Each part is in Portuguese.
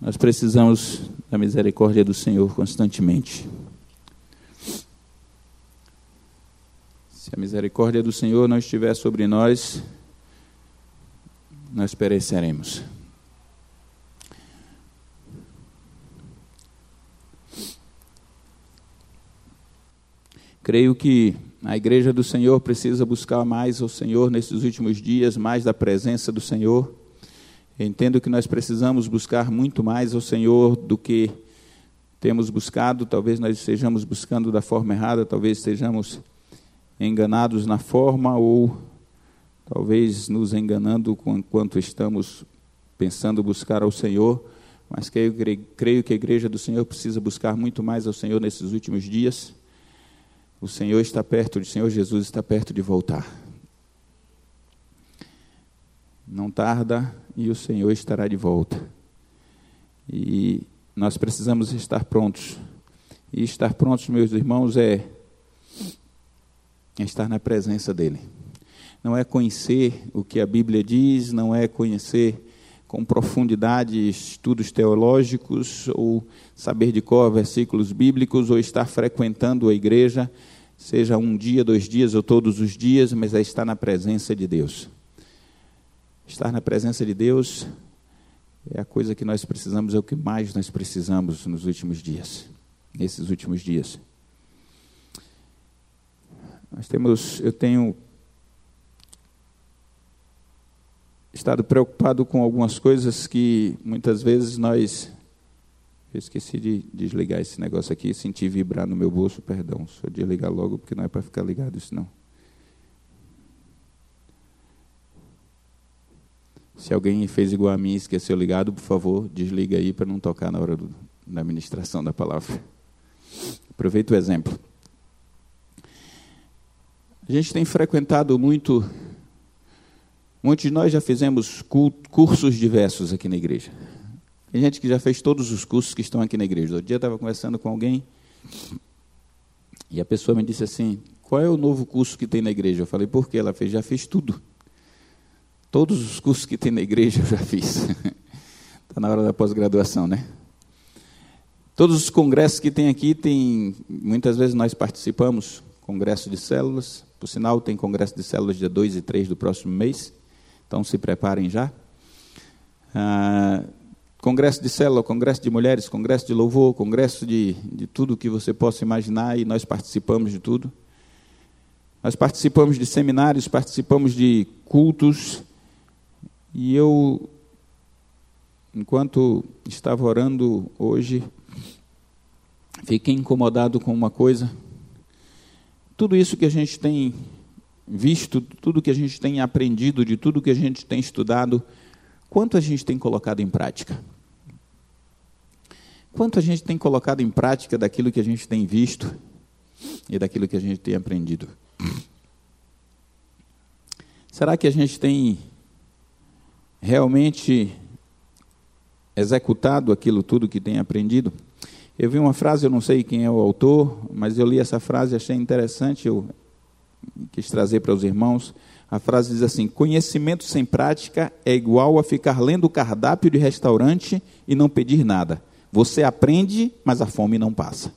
Nós precisamos da misericórdia do Senhor constantemente. Se a misericórdia do Senhor não estiver sobre nós, nós pereceremos. Creio que a igreja do Senhor precisa buscar mais o Senhor nesses últimos dias, mais da presença do Senhor. Entendo que nós precisamos buscar muito mais o Senhor do que temos buscado. Talvez nós estejamos buscando da forma errada, talvez estejamos enganados na forma ou talvez nos enganando enquanto estamos pensando buscar ao Senhor. Mas creio, creio que a igreja do Senhor precisa buscar muito mais ao Senhor nesses últimos dias. O Senhor está perto, o Senhor Jesus está perto de voltar. Não tarda e o Senhor estará de volta. E nós precisamos estar prontos. E estar prontos, meus irmãos, é, estar na presença dEle. Não é conhecer o que a Bíblia diz, não é conhecer com profundidade estudos teológicos, ou saber de cor versículos bíblicos, ou estar frequentando a igreja, seja um dia, dois dias ou todos os dias, mas é estar na presença de Deus. Estar na presença de Deus é a coisa que nós precisamos, é o que mais nós precisamos nos últimos dias, nesses últimos dias. Nós temos, eu tenho estado preocupado com algumas coisas que muitas vezes nós. Eu esqueci de desligar esse negócio aqui, senti vibrar no meu bolso, perdão. Só desligar logo, porque não é para ficar ligado isso não. Se alguém fez igual a mim e esqueceu ligado, por favor, desliga aí para não tocar na hora do, da ministração da palavra. Aproveita o exemplo. A gente tem frequentado muito Muitos de nós já fizemos cursos diversos aqui na igreja. Tem gente que já fez todos os cursos que estão aqui na igreja. Outro dia eu estava conversando com alguém e a pessoa me disse assim: Qual é o novo curso que tem na igreja? Eu falei: Por quê? Ela fez: Já fiz tudo. Todos os cursos que tem na igreja eu já fiz. Está na hora da pós-graduação, né? Todos os congressos que tem aqui, tem, muitas vezes nós participamos, congresso de células, por sinal, tem congresso de células dia 2 e 3 do próximo mês. Então se preparem já. Ah, congresso de célula, congresso de mulheres, congresso de louvor, congresso de, de tudo que você possa imaginar e nós participamos de tudo. Nós participamos de seminários, participamos de cultos e eu, enquanto estava orando hoje, fiquei incomodado com uma coisa. Tudo isso que a gente tem visto tudo que a gente tem aprendido, de tudo que a gente tem estudado, quanto a gente tem colocado em prática? Quanto a gente tem colocado em prática daquilo que a gente tem visto e daquilo que a gente tem aprendido? Será que a gente tem realmente executado aquilo tudo que tem aprendido? Eu vi uma frase, eu não sei quem é o autor, mas eu li essa frase, achei interessante, eu quis trazer para os irmãos. A frase diz assim: Conhecimento sem prática é igual a ficar lendo o cardápio de restaurante e não pedir nada. Você aprende, mas a fome não passa.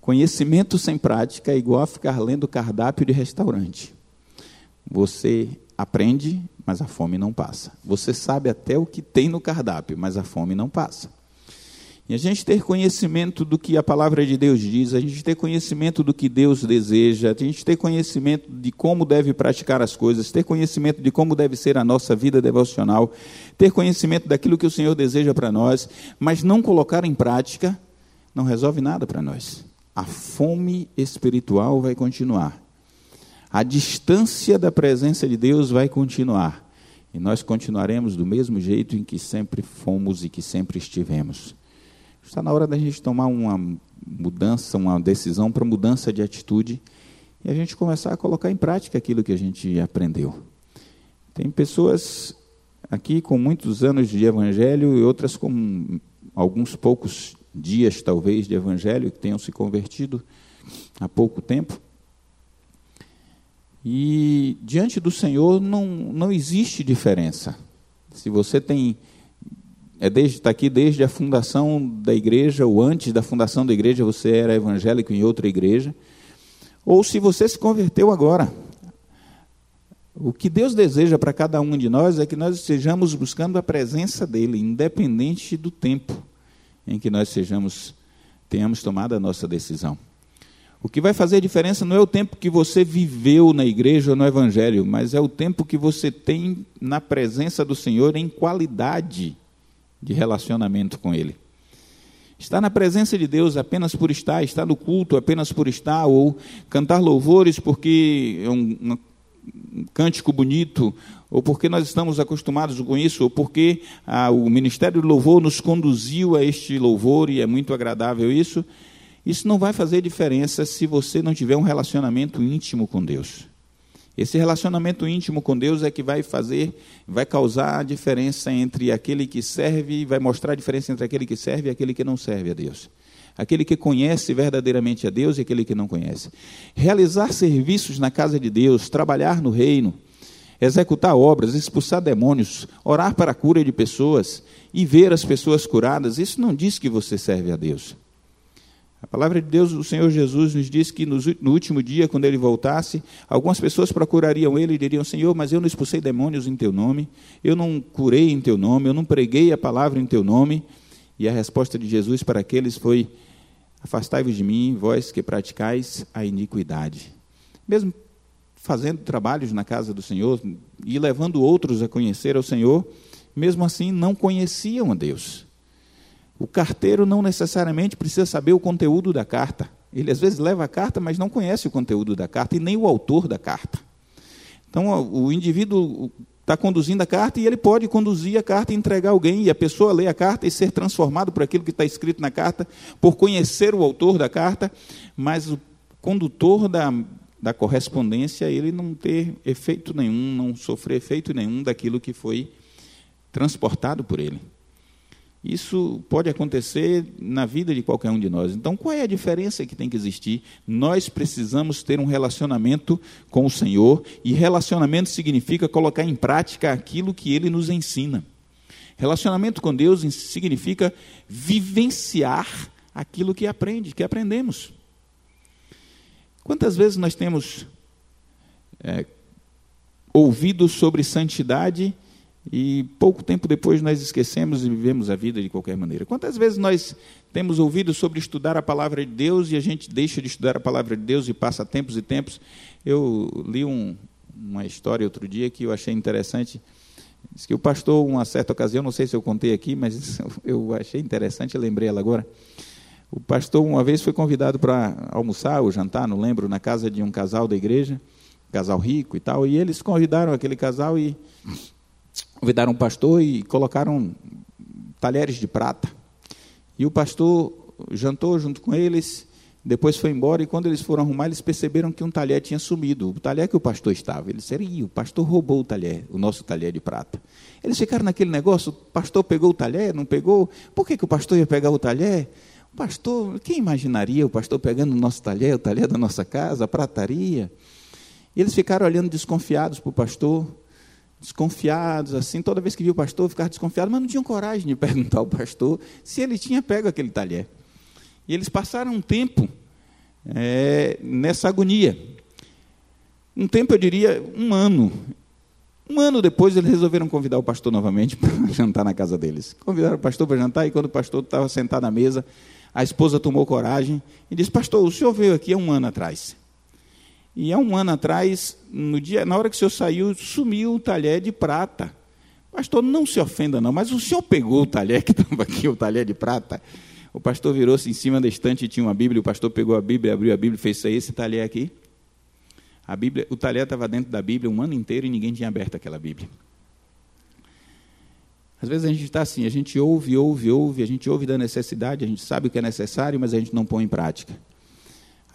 Conhecimento sem prática é igual a ficar lendo o cardápio de restaurante. Você aprende, mas a fome não passa. Você sabe até o que tem no cardápio, mas a fome não passa. E a gente ter conhecimento do que a palavra de Deus diz, a gente ter conhecimento do que Deus deseja, a gente ter conhecimento de como deve praticar as coisas, ter conhecimento de como deve ser a nossa vida devocional, ter conhecimento daquilo que o Senhor deseja para nós, mas não colocar em prática, não resolve nada para nós. A fome espiritual vai continuar. A distância da presença de Deus vai continuar. E nós continuaremos do mesmo jeito em que sempre fomos e que sempre estivemos. Está na hora da gente tomar uma mudança, uma decisão para mudança de atitude e a gente começar a colocar em prática aquilo que a gente aprendeu. Tem pessoas aqui com muitos anos de evangelho e outras com alguns poucos dias, talvez, de evangelho, que tenham se convertido há pouco tempo. E diante do Senhor não, não existe diferença. Se você tem é desde está aqui desde a fundação da igreja ou antes da fundação da igreja você era evangélico em outra igreja, ou se você se converteu agora. O que Deus deseja para cada um de nós é que nós estejamos buscando a presença dele, independente do tempo em que nós sejamos tenhamos tomado a nossa decisão. O que vai fazer a diferença não é o tempo que você viveu na igreja ou no evangelho, mas é o tempo que você tem na presença do Senhor em qualidade de relacionamento com Ele. Estar na presença de Deus apenas por estar, estar no culto apenas por estar, ou cantar louvores porque é um, um cântico bonito, ou porque nós estamos acostumados com isso, ou porque ah, o Ministério do Louvor nos conduziu a este louvor e é muito agradável isso, isso não vai fazer diferença se você não tiver um relacionamento íntimo com Deus. Esse relacionamento íntimo com Deus é que vai fazer, vai causar a diferença entre aquele que serve, vai mostrar a diferença entre aquele que serve e aquele que não serve a Deus. Aquele que conhece verdadeiramente a Deus e aquele que não conhece. Realizar serviços na casa de Deus, trabalhar no reino, executar obras, expulsar demônios, orar para a cura de pessoas e ver as pessoas curadas, isso não diz que você serve a Deus. A palavra de Deus, o Senhor Jesus nos diz que no, último dia, quando ele voltasse, algumas pessoas procurariam ele e diriam: Senhor, mas eu não expulsei demônios em teu nome, eu não curei em teu nome, eu não preguei a palavra em teu nome. E a resposta de Jesus para aqueles foi: Afastai-vos de mim, vós que praticais a iniquidade. Mesmo fazendo trabalhos na casa do Senhor e levando outros a conhecer ao Senhor, mesmo assim não conheciam a Deus. O carteiro não necessariamente precisa saber o conteúdo da carta. Ele às vezes leva a carta, mas não conhece o conteúdo da carta e nem o autor da carta. Então, o indivíduo está conduzindo a carta e ele pode conduzir a carta e entregar alguém, e a pessoa lê a carta e ser transformado por aquilo que está escrito na carta, por conhecer o autor da carta, mas o condutor da, da correspondência, ele não ter efeito nenhum, não sofrer efeito nenhum daquilo que foi transportado por ele. Isso pode acontecer na vida de qualquer um de nós. Então, qual é a diferença que tem que existir? Nós precisamos ter um relacionamento com o Senhor, e relacionamento significa colocar em prática aquilo que ele nos ensina. Relacionamento com Deus significa vivenciar aquilo que aprende, que aprendemos. Quantas vezes nós temos é, ouvido sobre santidade e pouco tempo depois nós esquecemos e vivemos a vida de qualquer maneira. Quantas vezes nós temos ouvido sobre estudar a palavra de Deus e a gente deixa de estudar a palavra de Deus e passa tempos e tempos? Eu li um, uma história outro dia que eu achei interessante. Diz que o pastor, uma certa ocasião, não sei se eu contei aqui, mas eu achei interessante, lembrei ela agora. O pastor, uma vez, foi convidado para almoçar ou jantar, não lembro, na casa de um casal da igreja, casal rico e tal, e eles convidaram aquele casal e convidaram um pastor e colocaram talheres de prata. E o pastor jantou junto com eles, depois foi embora, e quando eles foram arrumar, eles perceberam que um talher tinha sumido. O talher que o pastor estava. Eles disseram, o pastor roubou o talher, o nosso talher de prata. Eles ficaram naquele negócio, o pastor pegou o talher, não pegou? Por que, que o pastor ia pegar o talher? O pastor, quem imaginaria o pastor pegando o nosso talher, o talher da nossa casa, a prataria? E eles ficaram olhando desconfiados para o pastor desconfiados, assim, toda vez que viu o pastor, ficavam desconfiados, mas não tinham coragem de perguntar ao pastor se ele tinha pego aquele talher. E eles passaram um tempo é, nessa agonia. Um tempo, eu diria, um ano. Um ano depois, eles resolveram convidar o pastor novamente para jantar na casa deles. Convidaram o pastor para jantar, e quando o pastor estava sentado à mesa, a esposa tomou coragem e disse: Pastor, o senhor veio aqui há um ano atrás. E há um ano atrás, no dia, na hora que o senhor saiu, sumiu o talher de prata. Pastor, não se ofenda não, mas o senhor pegou o talher que estava aqui, o talher de prata. O pastor virou-se em cima da estante e tinha uma Bíblia, o pastor pegou a Bíblia, abriu a Bíblia e fez isso aí, esse talher aqui. A Bíblia, o talher estava dentro da Bíblia um ano inteiro e ninguém tinha aberto aquela Bíblia. Às vezes a gente está assim, a gente ouve, ouve, ouve, a gente ouve da necessidade, a gente sabe o que é necessário, mas a gente não põe em prática.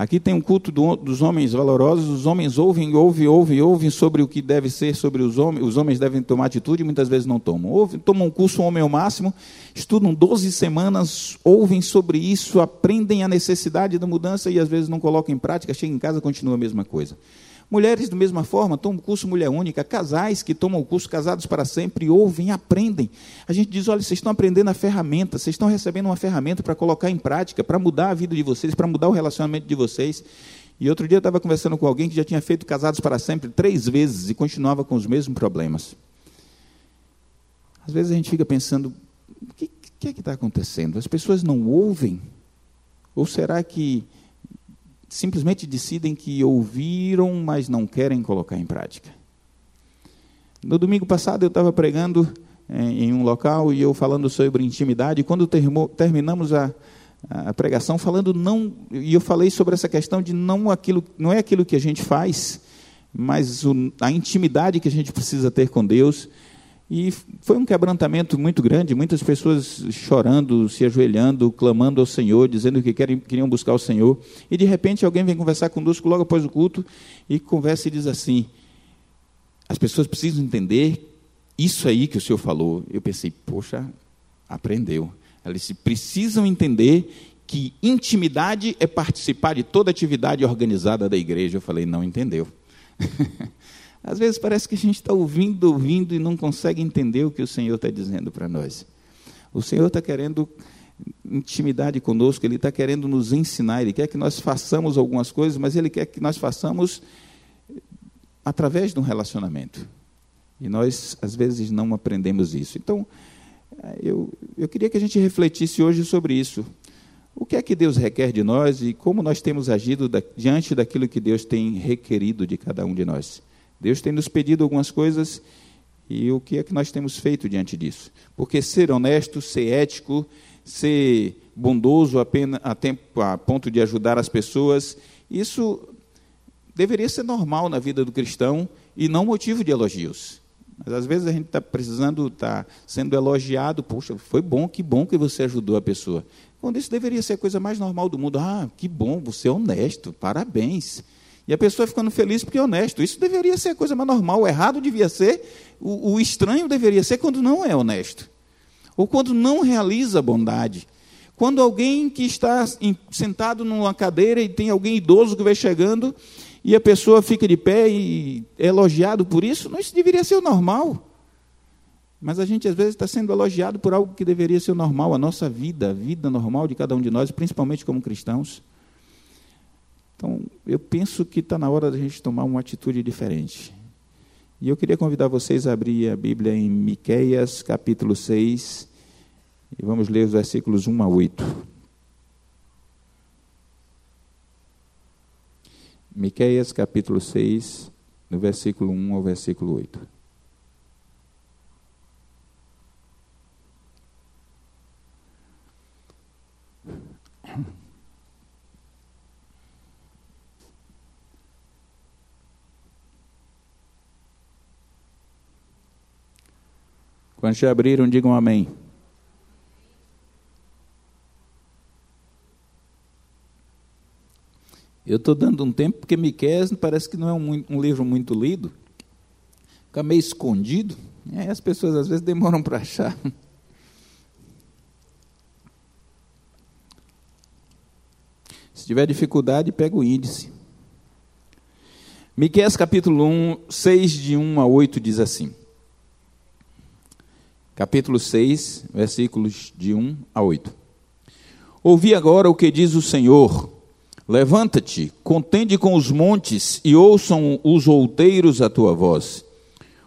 Aqui tem um culto do, dos homens valorosos, os homens ouvem, ouvem, ouvem, ouvem sobre o que deve ser sobre os homens, os homens devem tomar atitude e muitas vezes não tomam. Ouvem, tomam um curso Homem ao Máximo, estudam 12 semanas, ouvem sobre isso, aprendem a necessidade da mudança e às vezes não colocam em prática, chega em casa continua a mesma coisa. Mulheres, da mesma forma, tomam o curso Mulher Única. Casais que tomam o curso Casados para Sempre, ouvem, aprendem. A gente diz: olha, vocês estão aprendendo a ferramenta, vocês estão recebendo uma ferramenta para colocar em prática, para mudar a vida de vocês, para mudar o relacionamento de vocês. E outro dia eu estava conversando com alguém que já tinha feito Casados para Sempre três vezes e continuava com os mesmos problemas. Às vezes a gente fica pensando: o que, que é que está acontecendo? As pessoas não ouvem? Ou será que simplesmente decidem que ouviram, mas não querem colocar em prática. No domingo passado eu estava pregando eh, em um local e eu falando sobre intimidade, e quando termo, terminamos a, a pregação falando não, e eu falei sobre essa questão de não aquilo, não é aquilo que a gente faz, mas o, a intimidade que a gente precisa ter com Deus, e foi um quebrantamento muito grande, muitas pessoas chorando, se ajoelhando, clamando ao Senhor, dizendo que querem, queriam buscar o Senhor. E de repente alguém vem conversar conosco logo após o culto e conversa e diz assim: as pessoas precisam entender isso aí que o Senhor falou. Eu pensei, poxa, aprendeu. Elas precisam entender que intimidade é participar de toda atividade organizada da igreja. Eu falei, não entendeu. Às vezes parece que a gente está ouvindo, ouvindo e não consegue entender o que o Senhor está dizendo para nós. O Senhor está querendo intimidade conosco, Ele está querendo nos ensinar, Ele quer que nós façamos algumas coisas, mas Ele quer que nós façamos através de um relacionamento. E nós, às vezes, não aprendemos isso. Então, eu, eu queria que a gente refletisse hoje sobre isso. O que é que Deus requer de nós e como nós temos agido da, diante daquilo que Deus tem requerido de cada um de nós? Deus tem nos pedido algumas coisas e o que é que nós temos feito diante disso? Porque ser honesto, ser ético, ser bondoso apenas a, tempo, a ponto de ajudar as pessoas, isso deveria ser normal na vida do cristão e não motivo de elogios. Mas às vezes a gente está precisando, está sendo elogiado, puxa, foi bom, que bom que você ajudou a pessoa. Quando isso deveria ser a coisa mais normal do mundo. Ah, que bom, você é honesto, parabéns. E a pessoa ficando feliz porque é honesto. Isso deveria ser a coisa mais normal. O errado devia ser, o, o estranho deveria ser quando não é honesto. Ou quando não realiza bondade. Quando alguém que está sentado numa cadeira e tem alguém idoso que vai chegando e a pessoa fica de pé e é elogiado por isso, não, isso deveria ser o normal. Mas a gente às vezes está sendo elogiado por algo que deveria ser o normal, a nossa vida, a vida normal de cada um de nós, principalmente como cristãos. Então, eu penso que está na hora da gente tomar uma atitude diferente. E eu queria convidar vocês a abrir a Bíblia em Miqueias, capítulo 6, e vamos ler os versículos 1 a 8. Miqueias, capítulo 6, no versículo 1 ao versículo 8. Quando já abriram, digam amém. Eu estou dando um tempo porque Miqueias parece que não é um, um, livro muito lido. Fica meio escondido. E aí as pessoas às vezes demoram para achar. Se tiver dificuldade, pega o índice. Miqueias capítulo 1, 6 de 1 a 8 diz assim: capítulo 6, versículos de 1 a 8. Ouvi agora o que diz o Senhor: Levanta-te, contende com os montes e ouçam os outeiros a tua voz.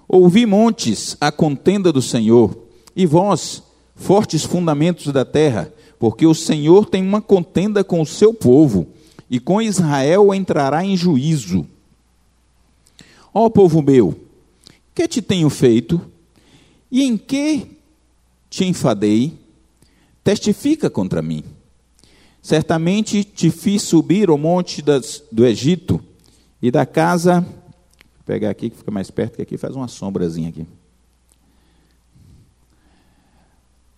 Ouvi, montes, a contenda do Senhor, e vós, fortes fundamentos da terra, porque o Senhor tem uma contenda com o seu povo, e com Israel entrará em juízo. Ó povo meu, que te tenho feito? E em que te enfadei? Testifica contra mim. Certamente te fiz subir o monte das, do Egito e da casa. Vou pegar aqui que fica mais perto, que aqui faz uma sombrazinha aqui.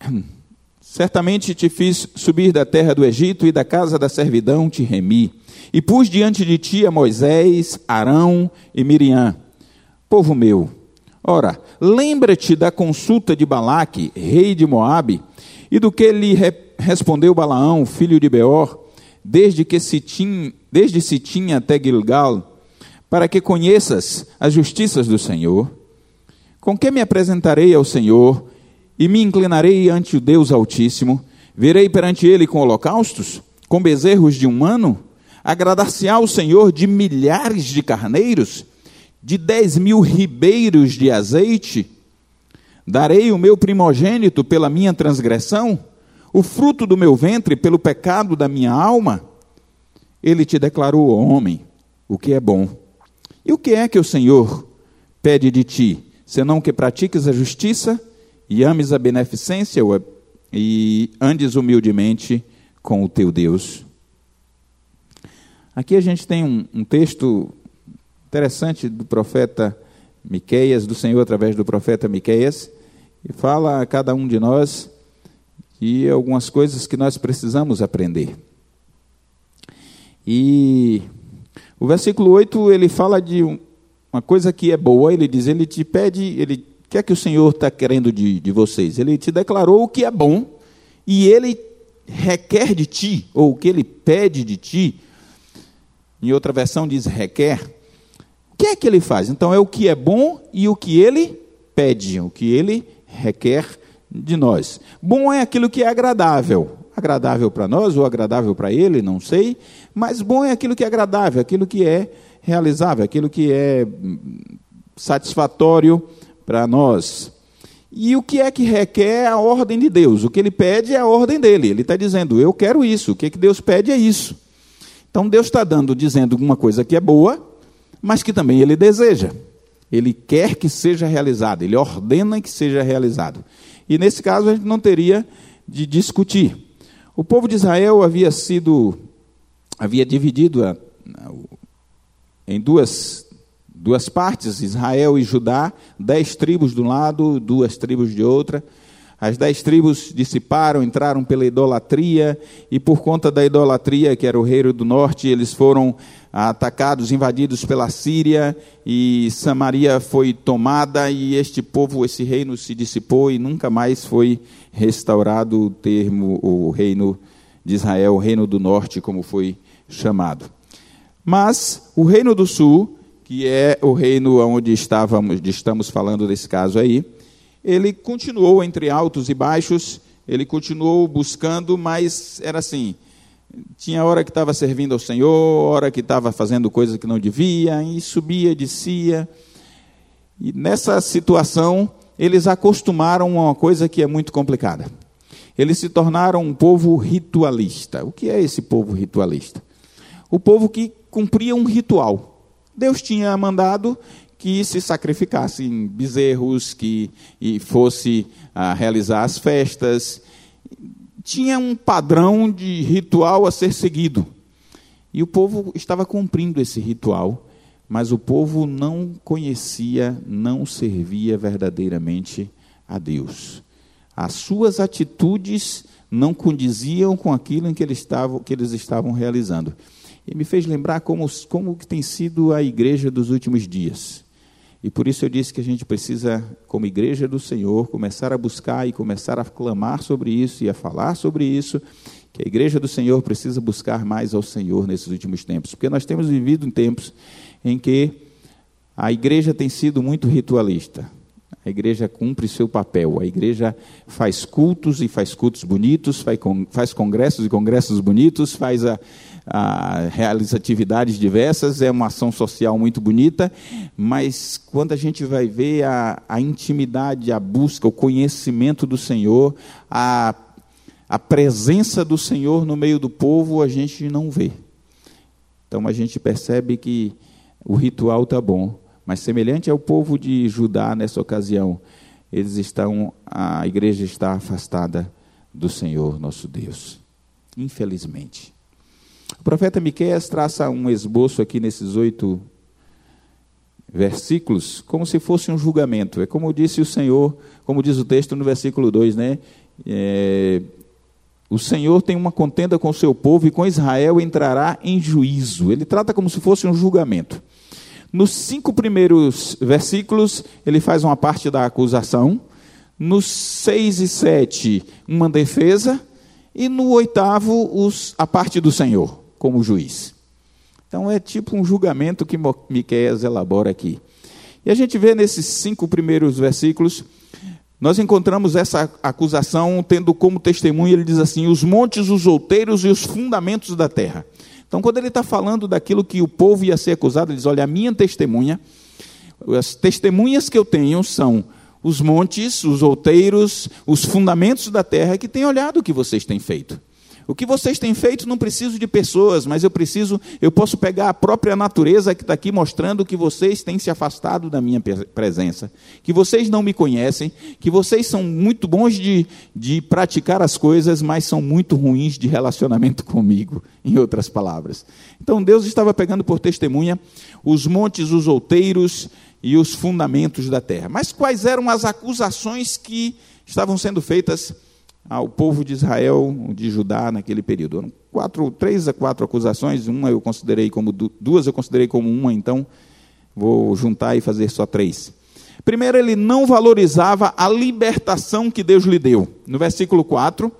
Certamente te fiz subir da terra do Egito e da casa da servidão te remi. E pus diante de ti a Moisés, Arão e Miriam. Povo meu, Ora, lembra-te da consulta de Balaque, rei de Moabe, e do que lhe re respondeu Balaão, filho de Beor, desde que se tinha, desde Sitim até Gilgal, para que conheças as justiças do Senhor? Com que me apresentarei ao Senhor e me inclinarei ante o Deus Altíssimo? Verei perante ele com holocaustos, com bezerros de um ano? Agradar-se-á o Senhor de milhares de carneiros, de dez mil ribeiros de azeite? Darei o meu primogênito pela minha transgressão, o fruto do meu ventre pelo pecado da minha alma? Ele te declarou, homem, o que é bom. E o que é que o Senhor pede de ti, senão que pratiques a justiça e ames a beneficência e andes humildemente com o teu Deus? Aqui a gente tem um, um texto interessante do profeta Miqueias, do Senhor através do profeta Miqueias, e fala a cada um de nós de algumas coisas que nós precisamos aprender. E o versículo 8, ele fala de uma coisa que é boa, ele diz, ele te pede, ele quer que o Senhor está querendo de, de vocês? Ele te declarou o que é bom, e ele requer de ti, ou o que ele pede de ti, em outra versão diz requer. Que é que ele faz? Então é o que é bom e o que ele pede, o que ele requer de nós. Bom é aquilo que é agradável. Agradável para nós ou agradável para ele, não sei. Mas bom é aquilo que é agradável, aquilo que é realizável, aquilo que é hum, satisfatório para nós. E o que é que requer a ordem de Deus? O que ele pede é a ordem dele. Ele está dizendo, eu quero isso. O que, é que Deus pede é isso. Então Deus está dando, dizendo alguma coisa que é boa, mas que também ele deseja. Ele quer que seja realizado, ele ordena que seja realizado. E nesse caso a gente não teria de discutir. O povo de Israel havia sido, havia dividido a, a, em duas, duas partes, Israel e Judá, dez tribos de um lado, duas tribos de outra. As dez tribos dissiparam, entraram pela idolatria, e por conta da idolatria, que era o reino do norte, eles foram atacados, invadidos pela Síria, e Samaria foi tomada, e este povo, esse reino se dissipou e nunca mais foi restaurado o termo, o reino de Israel, o reino do norte, como foi chamado. Mas o reino do sul, que é o reino onde estávamos, estamos falando desse caso aí, ele continuou entre altos e baixos, ele continuou buscando, mas era assim: tinha hora que estava servindo ao Senhor, hora que estava fazendo coisa que não devia, e subia, descia. E nessa situação, eles acostumaram a uma coisa que é muito complicada. Eles se tornaram um povo ritualista. O que é esse povo ritualista? O povo que cumpria um ritual. Deus tinha mandado que se sacrificassem bezerros, que e fosse a realizar as festas. Tinha um padrão de ritual a ser seguido. E o povo estava cumprindo esse ritual, mas o povo não conhecia, não servia verdadeiramente a Deus. As suas atitudes não condiziam com aquilo em que eles estavam, que eles estavam realizando. E me fez lembrar como, como tem sido a igreja dos últimos dias. E por isso eu disse que a gente precisa, como igreja do Senhor, começar a buscar e começar a clamar sobre isso e a falar sobre isso, que a igreja do Senhor precisa buscar mais ao Senhor nesses últimos tempos, porque nós temos vivido em tempos em que a igreja tem sido muito ritualista. A igreja cumpre seu papel. A igreja faz cultos e faz cultos bonitos, faz congressos e congressos bonitos, faz a, realiza atividades diversas, é uma ação social muito bonita, mas quando a gente vai ver a, a intimidade, a busca, o conhecimento do Senhor, a, a presença do Senhor no meio do povo, a gente não vê. Então a gente percebe que o ritual está bom, mas semelhante ao povo de Judá nessa ocasião, eles estão, a igreja está afastada do Senhor nosso Deus. Infelizmente. O profeta Miqueias traça um esboço aqui nesses oito versículos, como se fosse um julgamento. É como disse o Senhor, como diz o texto no versículo 2, né? É, o Senhor tem uma contenda com o seu povo e com Israel entrará em juízo. Ele trata como se fosse um julgamento. Nos cinco primeiros versículos, ele faz uma parte da acusação. Nos seis e sete, uma defesa. E no oitavo, os, a parte do Senhor, como juiz. Então é tipo um julgamento que Miqueias elabora aqui. E a gente vê nesses cinco primeiros versículos, nós encontramos essa acusação tendo como testemunho, ele diz assim: os montes, os outeiros e os fundamentos da terra. Então, quando ele está falando daquilo que o povo ia ser acusado, ele diz: olha, a minha testemunha, as testemunhas que eu tenho são os montes, os outeiros, os fundamentos da terra que têm olhado o que vocês têm feito. O que vocês têm feito não preciso de pessoas, mas eu preciso, eu posso pegar a própria natureza que está aqui mostrando que vocês têm se afastado da minha presença, que vocês não me conhecem, que vocês são muito bons de, de praticar as coisas, mas são muito ruins de relacionamento comigo, em outras palavras. Então Deus estava pegando por testemunha os montes, os outeiros e os fundamentos da terra. Mas quais eram as acusações que estavam sendo feitas? Ao povo de Israel, de Judá, naquele período. Quatro, três a quatro acusações, uma eu considerei como duas eu considerei como uma, então vou juntar e fazer só três. Primeiro, ele não valorizava a libertação que Deus lhe deu. No versículo 4,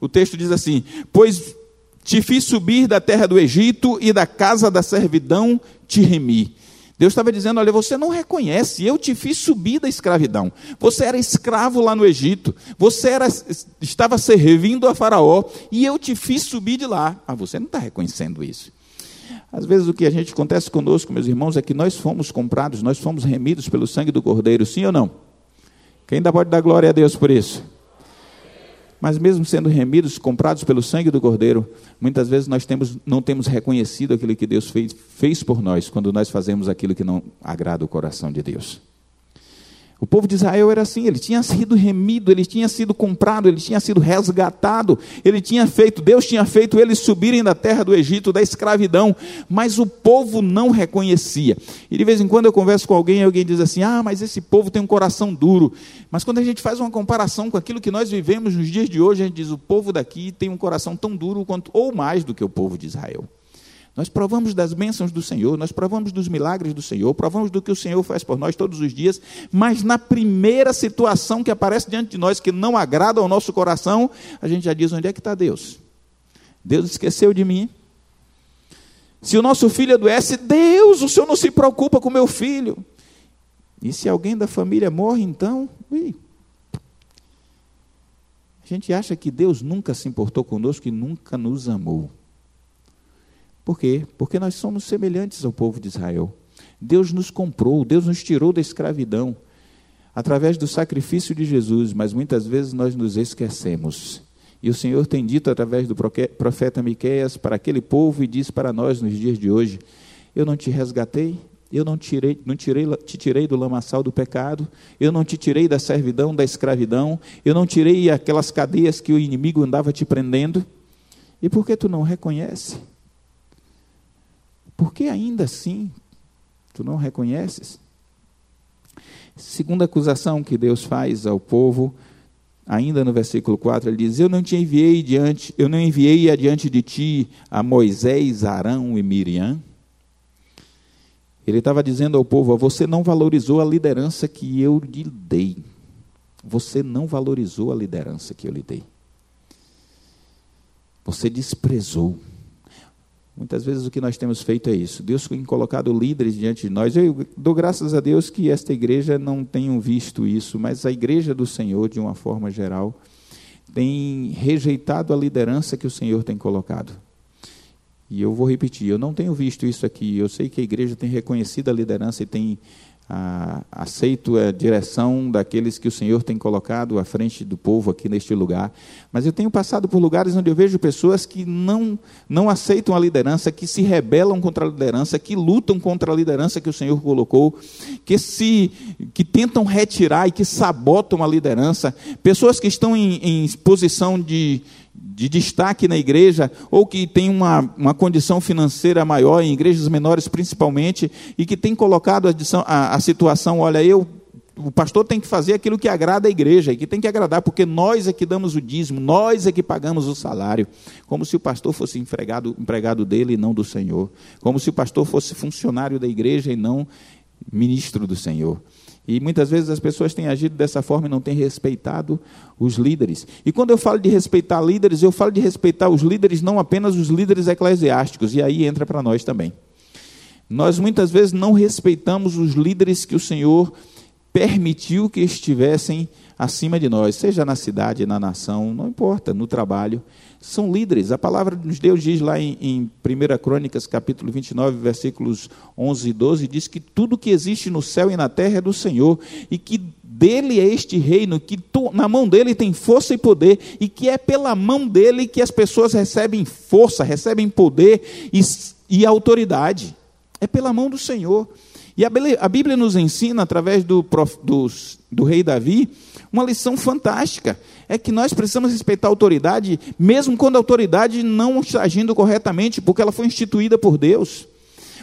o texto diz assim: Pois te fiz subir da terra do Egito e da casa da servidão te remi. Deus estava dizendo: olha, você não reconhece, eu te fiz subir da escravidão. Você era escravo lá no Egito, você era, estava servindo a Faraó, e eu te fiz subir de lá. Ah, você não está reconhecendo isso. Às vezes o que a gente acontece conosco, meus irmãos, é que nós fomos comprados, nós fomos remidos pelo sangue do Cordeiro, sim ou não? Quem ainda pode dar glória a Deus por isso? Mas mesmo sendo remidos, comprados pelo sangue do Cordeiro, muitas vezes nós temos, não temos reconhecido aquilo que Deus fez, fez por nós, quando nós fazemos aquilo que não agrada o coração de Deus. O povo de Israel era assim, ele tinha sido remido, ele tinha sido comprado, ele tinha sido resgatado, ele tinha feito, Deus tinha feito eles subirem da terra do Egito, da escravidão, mas o povo não reconhecia. E de vez em quando eu converso com alguém e alguém diz assim: "Ah, mas esse povo tem um coração duro". Mas quando a gente faz uma comparação com aquilo que nós vivemos nos dias de hoje, a gente diz: "O povo daqui tem um coração tão duro quanto ou mais do que o povo de Israel". Nós provamos das bênçãos do Senhor, nós provamos dos milagres do Senhor, provamos do que o Senhor faz por nós todos os dias, mas na primeira situação que aparece diante de nós, que não agrada ao nosso coração, a gente já diz: onde é que está Deus? Deus esqueceu de mim. Se o nosso filho adoece, Deus, o Senhor não se preocupa com meu filho. E se alguém da família morre, então, ui, a gente acha que Deus nunca se importou conosco e nunca nos amou. Por quê? Porque nós somos semelhantes ao povo de Israel. Deus nos comprou, Deus nos tirou da escravidão através do sacrifício de Jesus, mas muitas vezes nós nos esquecemos. E o Senhor tem dito através do profeta Miqueias para aquele povo e diz para nós nos dias de hoje: Eu não te resgatei, eu não tirei, não tirei, te tirei do lamaçal do pecado, eu não te tirei da servidão, da escravidão, eu não tirei aquelas cadeias que o inimigo andava te prendendo. E por que tu não reconhece? Por que ainda assim tu não reconheces? Segunda acusação que Deus faz ao povo, ainda no versículo 4, ele diz: Eu não te enviei diante, eu não enviei adiante de ti a Moisés, Arão e Miriam. Ele estava dizendo ao povo: Você não valorizou a liderança que eu lhe dei. Você não valorizou a liderança que eu lhe dei. Você desprezou. Muitas vezes o que nós temos feito é isso. Deus tem colocado líderes diante de nós. Eu dou graças a Deus que esta igreja não tenha visto isso, mas a igreja do Senhor, de uma forma geral, tem rejeitado a liderança que o Senhor tem colocado. E eu vou repetir, eu não tenho visto isso aqui. Eu sei que a igreja tem reconhecido a liderança e tem ah, aceito a direção daqueles que o Senhor tem colocado à frente do povo aqui neste lugar. Mas eu tenho passado por lugares onde eu vejo pessoas que não, não aceitam a liderança, que se rebelam contra a liderança, que lutam contra a liderança que o Senhor colocou, que se que tentam retirar e que sabotam a liderança. Pessoas que estão em, em posição de, de destaque na igreja, ou que tem uma, uma condição financeira maior, em igrejas menores principalmente, e que tem colocado a, a, a situação, olha, eu o pastor tem que fazer aquilo que agrada a igreja, e que tem que agradar, porque nós é que damos o dízimo, nós é que pagamos o salário, como se o pastor fosse empregado, empregado dele e não do Senhor, como se o pastor fosse funcionário da igreja e não ministro do Senhor. E muitas vezes as pessoas têm agido dessa forma e não têm respeitado os líderes. E quando eu falo de respeitar líderes, eu falo de respeitar os líderes, não apenas os líderes eclesiásticos, e aí entra para nós também. Nós muitas vezes não respeitamos os líderes que o Senhor permitiu que estivessem acima de nós, seja na cidade, na nação, não importa, no trabalho. São líderes. A palavra de Deus diz lá em, em 1 Crônicas, capítulo 29, versículos 11 e 12, diz que tudo que existe no céu e na terra é do Senhor, e que dele é este reino, que tu, na mão dele tem força e poder, e que é pela mão dele que as pessoas recebem força, recebem poder e, e autoridade. É pela mão do Senhor. E a Bíblia nos ensina, através do, do, do rei Davi, uma lição fantástica. É que nós precisamos respeitar a autoridade, mesmo quando a autoridade não está agindo corretamente, porque ela foi instituída por Deus.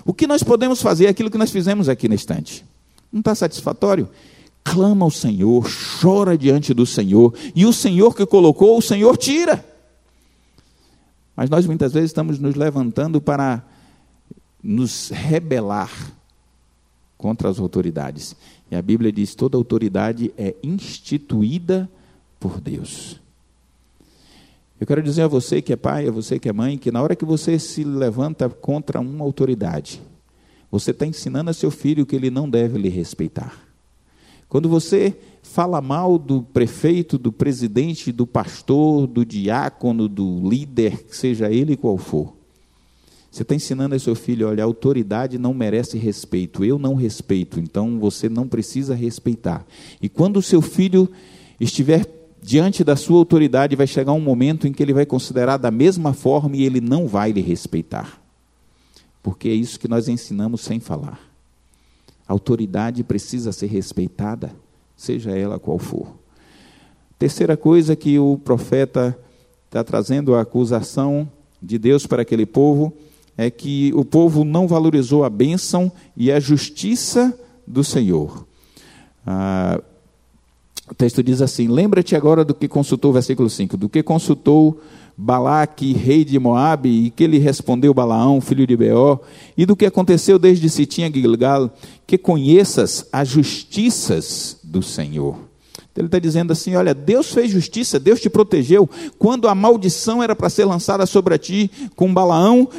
O que nós podemos fazer é aquilo que nós fizemos aqui na estante. Não está satisfatório? Clama ao Senhor, chora diante do Senhor, e o Senhor que colocou, o Senhor tira. Mas nós muitas vezes estamos nos levantando para nos rebelar contra as autoridades. E a Bíblia diz: toda autoridade é instituída por Deus. Eu quero dizer a você que é pai, a você que é mãe, que na hora que você se levanta contra uma autoridade, você está ensinando a seu filho que ele não deve lhe respeitar. Quando você fala mal do prefeito, do presidente, do pastor, do diácono, do líder, seja ele qual for, você está ensinando ao seu filho, olha, a autoridade não merece respeito, eu não respeito, então você não precisa respeitar. E quando o seu filho estiver diante da sua autoridade, vai chegar um momento em que ele vai considerar da mesma forma e ele não vai lhe respeitar. Porque é isso que nós ensinamos sem falar. A autoridade precisa ser respeitada, seja ela qual for. Terceira coisa que o profeta está trazendo a acusação de Deus para aquele povo é que o povo não valorizou a bênção e a justiça do Senhor. Ah, o texto diz assim: Lembra-te agora do que consultou, versículo 5, do que consultou Balaque, rei de Moabe, e que lhe respondeu Balaão, filho de Beó, e do que aconteceu desde Sitim a Gilgal, que conheças as justiças do Senhor. Ele está dizendo assim: olha, Deus fez justiça, Deus te protegeu. Quando a maldição era para ser lançada sobre ti, com Balaão,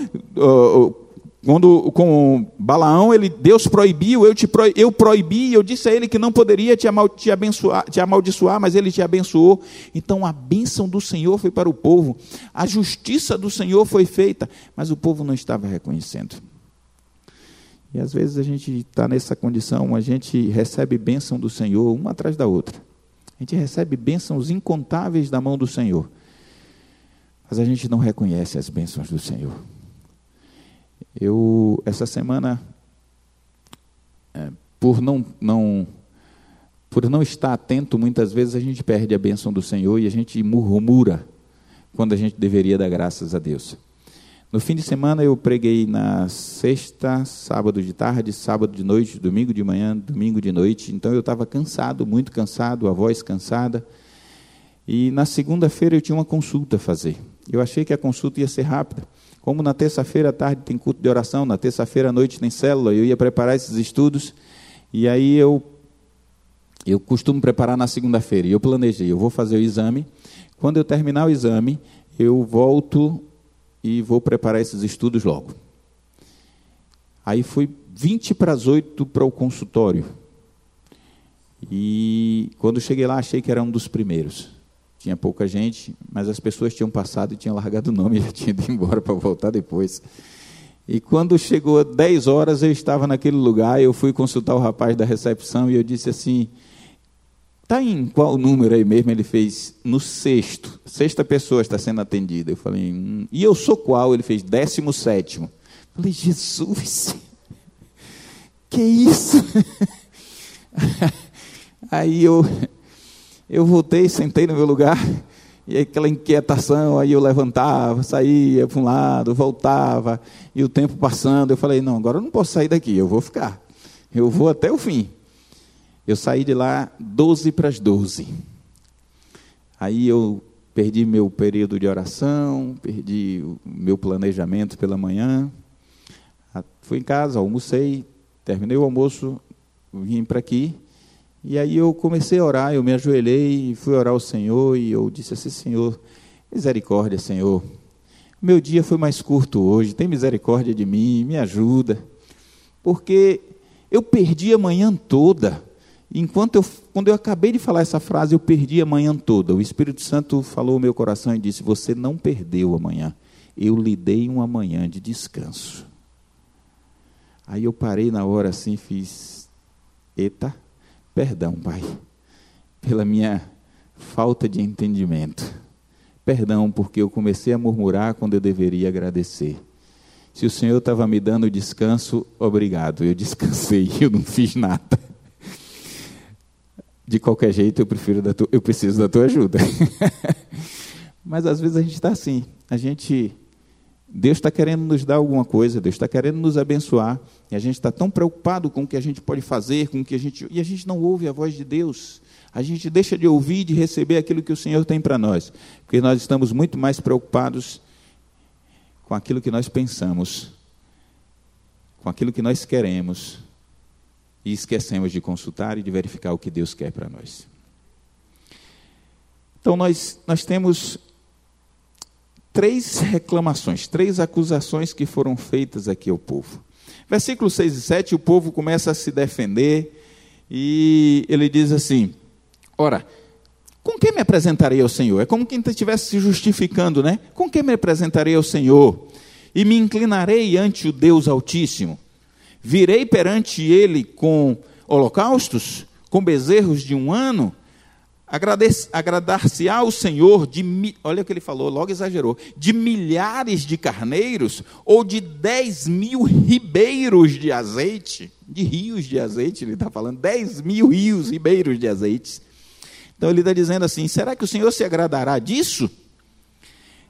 quando com Balaão, ele, Deus proibiu, eu, te eu proibi, eu disse a ele que não poderia te, amal, te, abençoar, te amaldiçoar, mas ele te abençoou. Então a bênção do Senhor foi para o povo, a justiça do Senhor foi feita, mas o povo não estava reconhecendo. E às vezes a gente está nessa condição, a gente recebe bênção do Senhor uma atrás da outra. A gente recebe bênçãos incontáveis da mão do Senhor, mas a gente não reconhece as bênçãos do Senhor. Eu, essa semana, é, por não, não, por não estar atento, muitas vezes a gente perde a bênção do Senhor e a gente murmura quando a gente deveria dar graças a Deus. No fim de semana eu preguei na sexta, sábado de tarde, sábado de noite, domingo de manhã, domingo de noite. Então eu estava cansado, muito cansado, a voz cansada. E na segunda-feira eu tinha uma consulta a fazer. Eu achei que a consulta ia ser rápida. Como na terça-feira à tarde tem culto de oração, na terça-feira à noite tem célula, eu ia preparar esses estudos. E aí eu eu costumo preparar na segunda-feira. E eu planejei, eu vou fazer o exame. Quando eu terminar o exame, eu volto e vou preparar esses estudos logo. Aí fui 20 para as 8 para o consultório. E quando cheguei lá, achei que era um dos primeiros. Tinha pouca gente, mas as pessoas tinham passado e tinham largado o nome e já tinham ido embora para voltar depois. E quando chegou 10 horas, eu estava naquele lugar, eu fui consultar o rapaz da recepção e eu disse assim: Está em qual número aí mesmo? Ele fez no sexto. Sexta pessoa está sendo atendida. Eu falei, hum. e eu sou qual? Ele fez décimo sétimo. Eu falei, Jesus, que isso? aí eu, eu voltei, sentei no meu lugar, e aquela inquietação, aí eu levantava, saía para um lado, voltava, e o tempo passando, eu falei, não, agora eu não posso sair daqui, eu vou ficar. Eu vou até o fim. Eu saí de lá 12 para as 12. Aí eu perdi meu período de oração, perdi o meu planejamento pela manhã. Fui em casa, almocei, terminei o almoço, vim para aqui. E aí eu comecei a orar, eu me ajoelhei e fui orar ao Senhor e eu disse assim, Senhor, misericórdia, Senhor. Meu dia foi mais curto hoje, tem misericórdia de mim, me ajuda. porque eu perdi a manhã toda. Enquanto eu, quando eu acabei de falar essa frase, eu perdi a manhã toda. O Espírito Santo falou no meu coração e disse: Você não perdeu a manhã. Eu lhe dei uma manhã de descanso. Aí eu parei na hora assim, fiz: Eita, perdão, Pai, pela minha falta de entendimento. Perdão, porque eu comecei a murmurar quando eu deveria agradecer. Se o Senhor estava me dando descanso, obrigado. Eu descansei, eu não fiz nada. De qualquer jeito, eu prefiro da eu preciso da tua ajuda. Mas às vezes a gente está assim. A gente, Deus está querendo nos dar alguma coisa, Deus está querendo nos abençoar, e a gente está tão preocupado com o que a gente pode fazer, com o que a gente e a gente não ouve a voz de Deus. A gente deixa de ouvir, de receber aquilo que o Senhor tem para nós, porque nós estamos muito mais preocupados com aquilo que nós pensamos, com aquilo que nós queremos, e esquecemos de consultar e de verificar o que Deus quer para nós. Então, nós, nós temos três reclamações, três acusações que foram feitas aqui ao povo. Versículos 6 e 7, o povo começa a se defender e ele diz assim: Ora, com quem me apresentarei ao Senhor? É como quem estivesse se justificando, né? Com quem me apresentarei ao Senhor? E me inclinarei ante o Deus Altíssimo. Virei perante ele com holocaustos, com bezerros de um ano. Agradar-se-á o Senhor de, olha o que ele falou, logo exagerou, de milhares de carneiros ou de dez mil ribeiros de azeite, de rios de azeite, ele está falando, dez mil rios, ribeiros de azeite então ele está dizendo assim: será que o Senhor se agradará disso?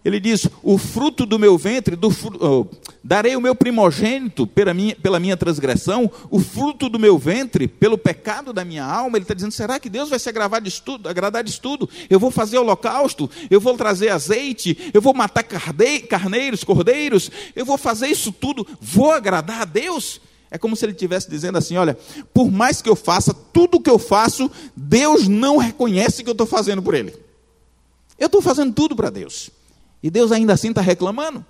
Ele diz: o fruto do meu ventre, do, oh, darei o meu primogênito pela minha, pela minha transgressão, o fruto do meu ventre, pelo pecado da minha alma. Ele está dizendo: será que Deus vai se agradar disso tudo? Agradar tudo? Eu vou fazer holocausto, eu vou trazer azeite, eu vou matar carneiros, cordeiros, eu vou fazer isso tudo, vou agradar a Deus? É como se ele estivesse dizendo assim: olha, por mais que eu faça tudo o que eu faço, Deus não reconhece que eu estou fazendo por ele. Eu estou fazendo tudo para Deus. E Deus ainda assim está reclamando.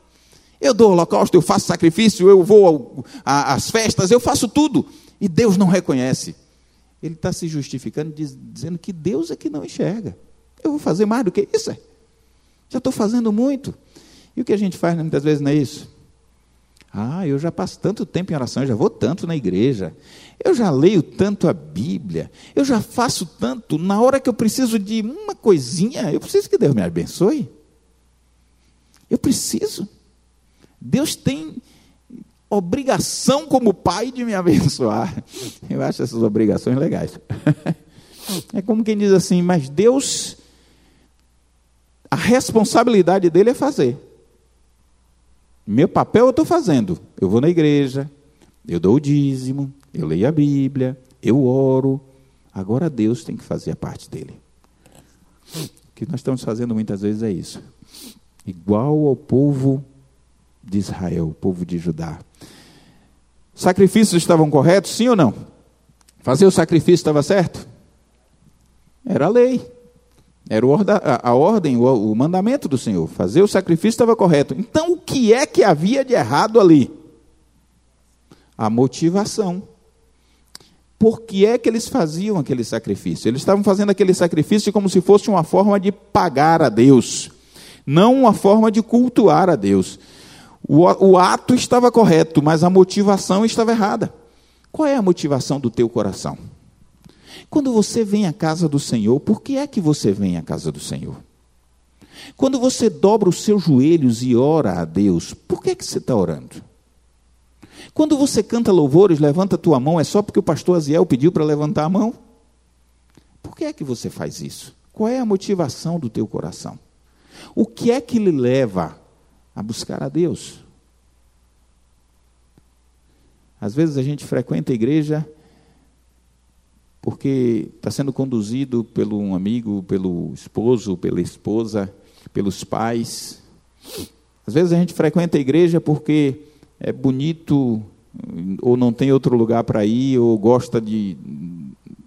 Eu dou holocausto, eu faço sacrifício, eu vou às festas, eu faço tudo. E Deus não reconhece. Ele está se justificando, dizendo que Deus é que não enxerga. Eu vou fazer mais do que isso. É. Já estou fazendo muito. E o que a gente faz muitas vezes não é isso? Ah, eu já passo tanto tempo em oração, eu já vou tanto na igreja, eu já leio tanto a Bíblia, eu já faço tanto. Na hora que eu preciso de uma coisinha, eu preciso que Deus me abençoe. Eu preciso. Deus tem obrigação como pai de me abençoar. Eu acho essas obrigações legais. É como quem diz assim, mas Deus, a responsabilidade dele é fazer. Meu papel eu estou fazendo. Eu vou na igreja, eu dou o dízimo, eu leio a Bíblia, eu oro. Agora Deus tem que fazer a parte dele. O que nós estamos fazendo muitas vezes é isso. Igual ao povo de Israel, o povo de Judá. Sacrifícios estavam corretos, sim ou não? Fazer o sacrifício estava certo? Era a lei. Era a ordem, o mandamento do Senhor. Fazer o sacrifício estava correto. Então, o que é que havia de errado ali? A motivação. Por que é que eles faziam aquele sacrifício? Eles estavam fazendo aquele sacrifício como se fosse uma forma de pagar a Deus, não uma forma de cultuar a Deus. O, o ato estava correto, mas a motivação estava errada. Qual é a motivação do teu coração? Quando você vem à casa do Senhor, por que é que você vem à casa do Senhor? Quando você dobra os seus joelhos e ora a Deus, por que é que você está orando? Quando você canta louvores, levanta a tua mão, é só porque o pastor Aziel pediu para levantar a mão? Por que é que você faz isso? Qual é a motivação do teu coração? O que é que lhe leva a buscar a Deus? Às vezes a gente frequenta a igreja porque está sendo conduzido pelo um amigo, pelo esposo, pela esposa, pelos pais. Às vezes a gente frequenta a igreja porque é bonito ou não tem outro lugar para ir ou gosta de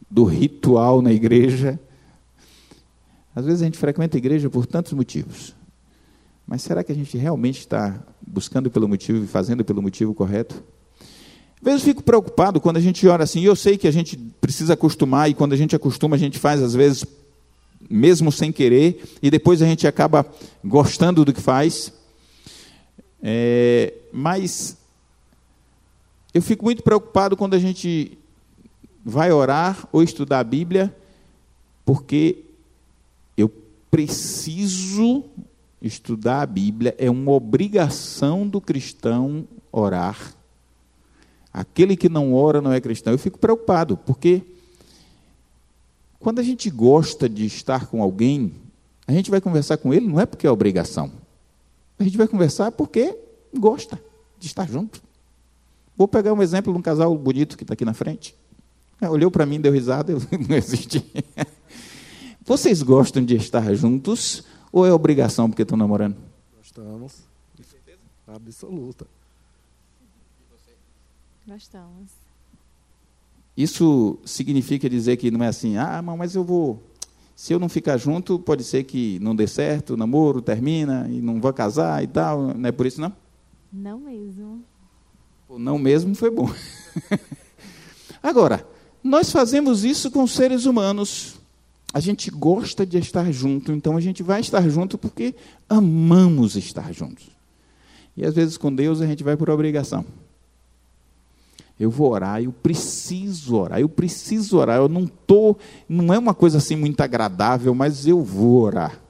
do ritual na igreja. Às vezes a gente frequenta a igreja por tantos motivos. Mas será que a gente realmente está buscando pelo motivo e fazendo pelo motivo correto? Às vezes eu fico preocupado quando a gente ora assim, eu sei que a gente precisa acostumar, e quando a gente acostuma, a gente faz, às vezes, mesmo sem querer, e depois a gente acaba gostando do que faz. É, mas eu fico muito preocupado quando a gente vai orar ou estudar a Bíblia, porque preciso estudar a Bíblia, é uma obrigação do cristão orar. Aquele que não ora não é cristão. Eu fico preocupado, porque quando a gente gosta de estar com alguém, a gente vai conversar com ele não é porque é obrigação. A gente vai conversar porque gosta de estar junto. Vou pegar um exemplo de um casal bonito que está aqui na frente. É, olhou para mim, deu risada, eu não existi. Vocês gostam de estar juntos ou é obrigação porque estão namorando? Gostamos. Absoluta. Gostamos. Isso significa dizer que não é assim, ah, mas eu vou. Se eu não ficar junto, pode ser que não dê certo, o namoro termina e não vou casar e tal. Não é por isso, não? Não mesmo. O não mesmo foi bom. Agora, nós fazemos isso com seres humanos. A gente gosta de estar junto, então a gente vai estar junto porque amamos estar juntos. E às vezes com Deus a gente vai por obrigação. Eu vou orar, eu preciso orar, eu preciso orar. Eu não tô, não é uma coisa assim muito agradável, mas eu vou orar.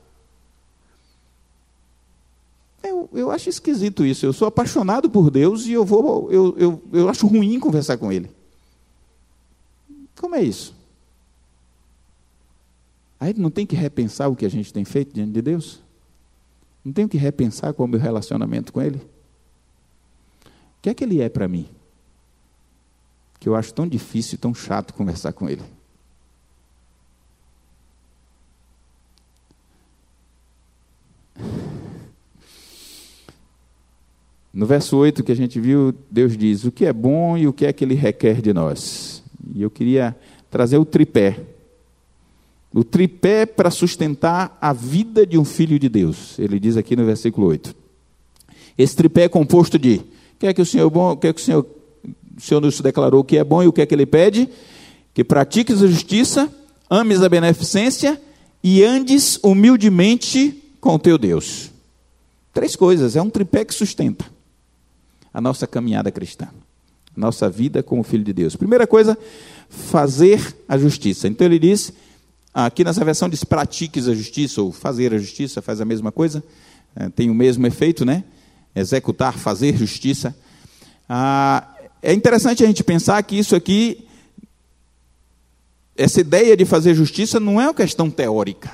Eu, eu acho esquisito isso. Eu sou apaixonado por Deus e eu vou, eu, eu, eu acho ruim conversar com Ele. Como é isso? Aí não tem que repensar o que a gente tem feito diante de Deus? Não tenho que repensar qual é o meu relacionamento com Ele? O que é que Ele é para mim? Que eu acho tão difícil e tão chato conversar com Ele. No verso 8 que a gente viu, Deus diz: O que é bom e o que é que Ele requer de nós. E eu queria trazer o tripé. O tripé para sustentar a vida de um filho de Deus. Ele diz aqui no versículo 8. Esse tripé é composto de: o que é que o Senhor bom, é que o Senhor, o Senhor nos declarou que é bom e o que é que ele pede? Que pratiques a justiça, ames a beneficência e andes humildemente com o teu Deus. Três coisas, é um tripé que sustenta a nossa caminhada cristã nossa vida como filho de Deus. Primeira coisa, fazer a justiça. Então ele diz, aqui nessa versão diz pratiques a justiça, ou fazer a justiça, faz a mesma coisa, é, tem o mesmo efeito, né? Executar, fazer justiça. Ah, é interessante a gente pensar que isso aqui, essa ideia de fazer justiça não é uma questão teórica,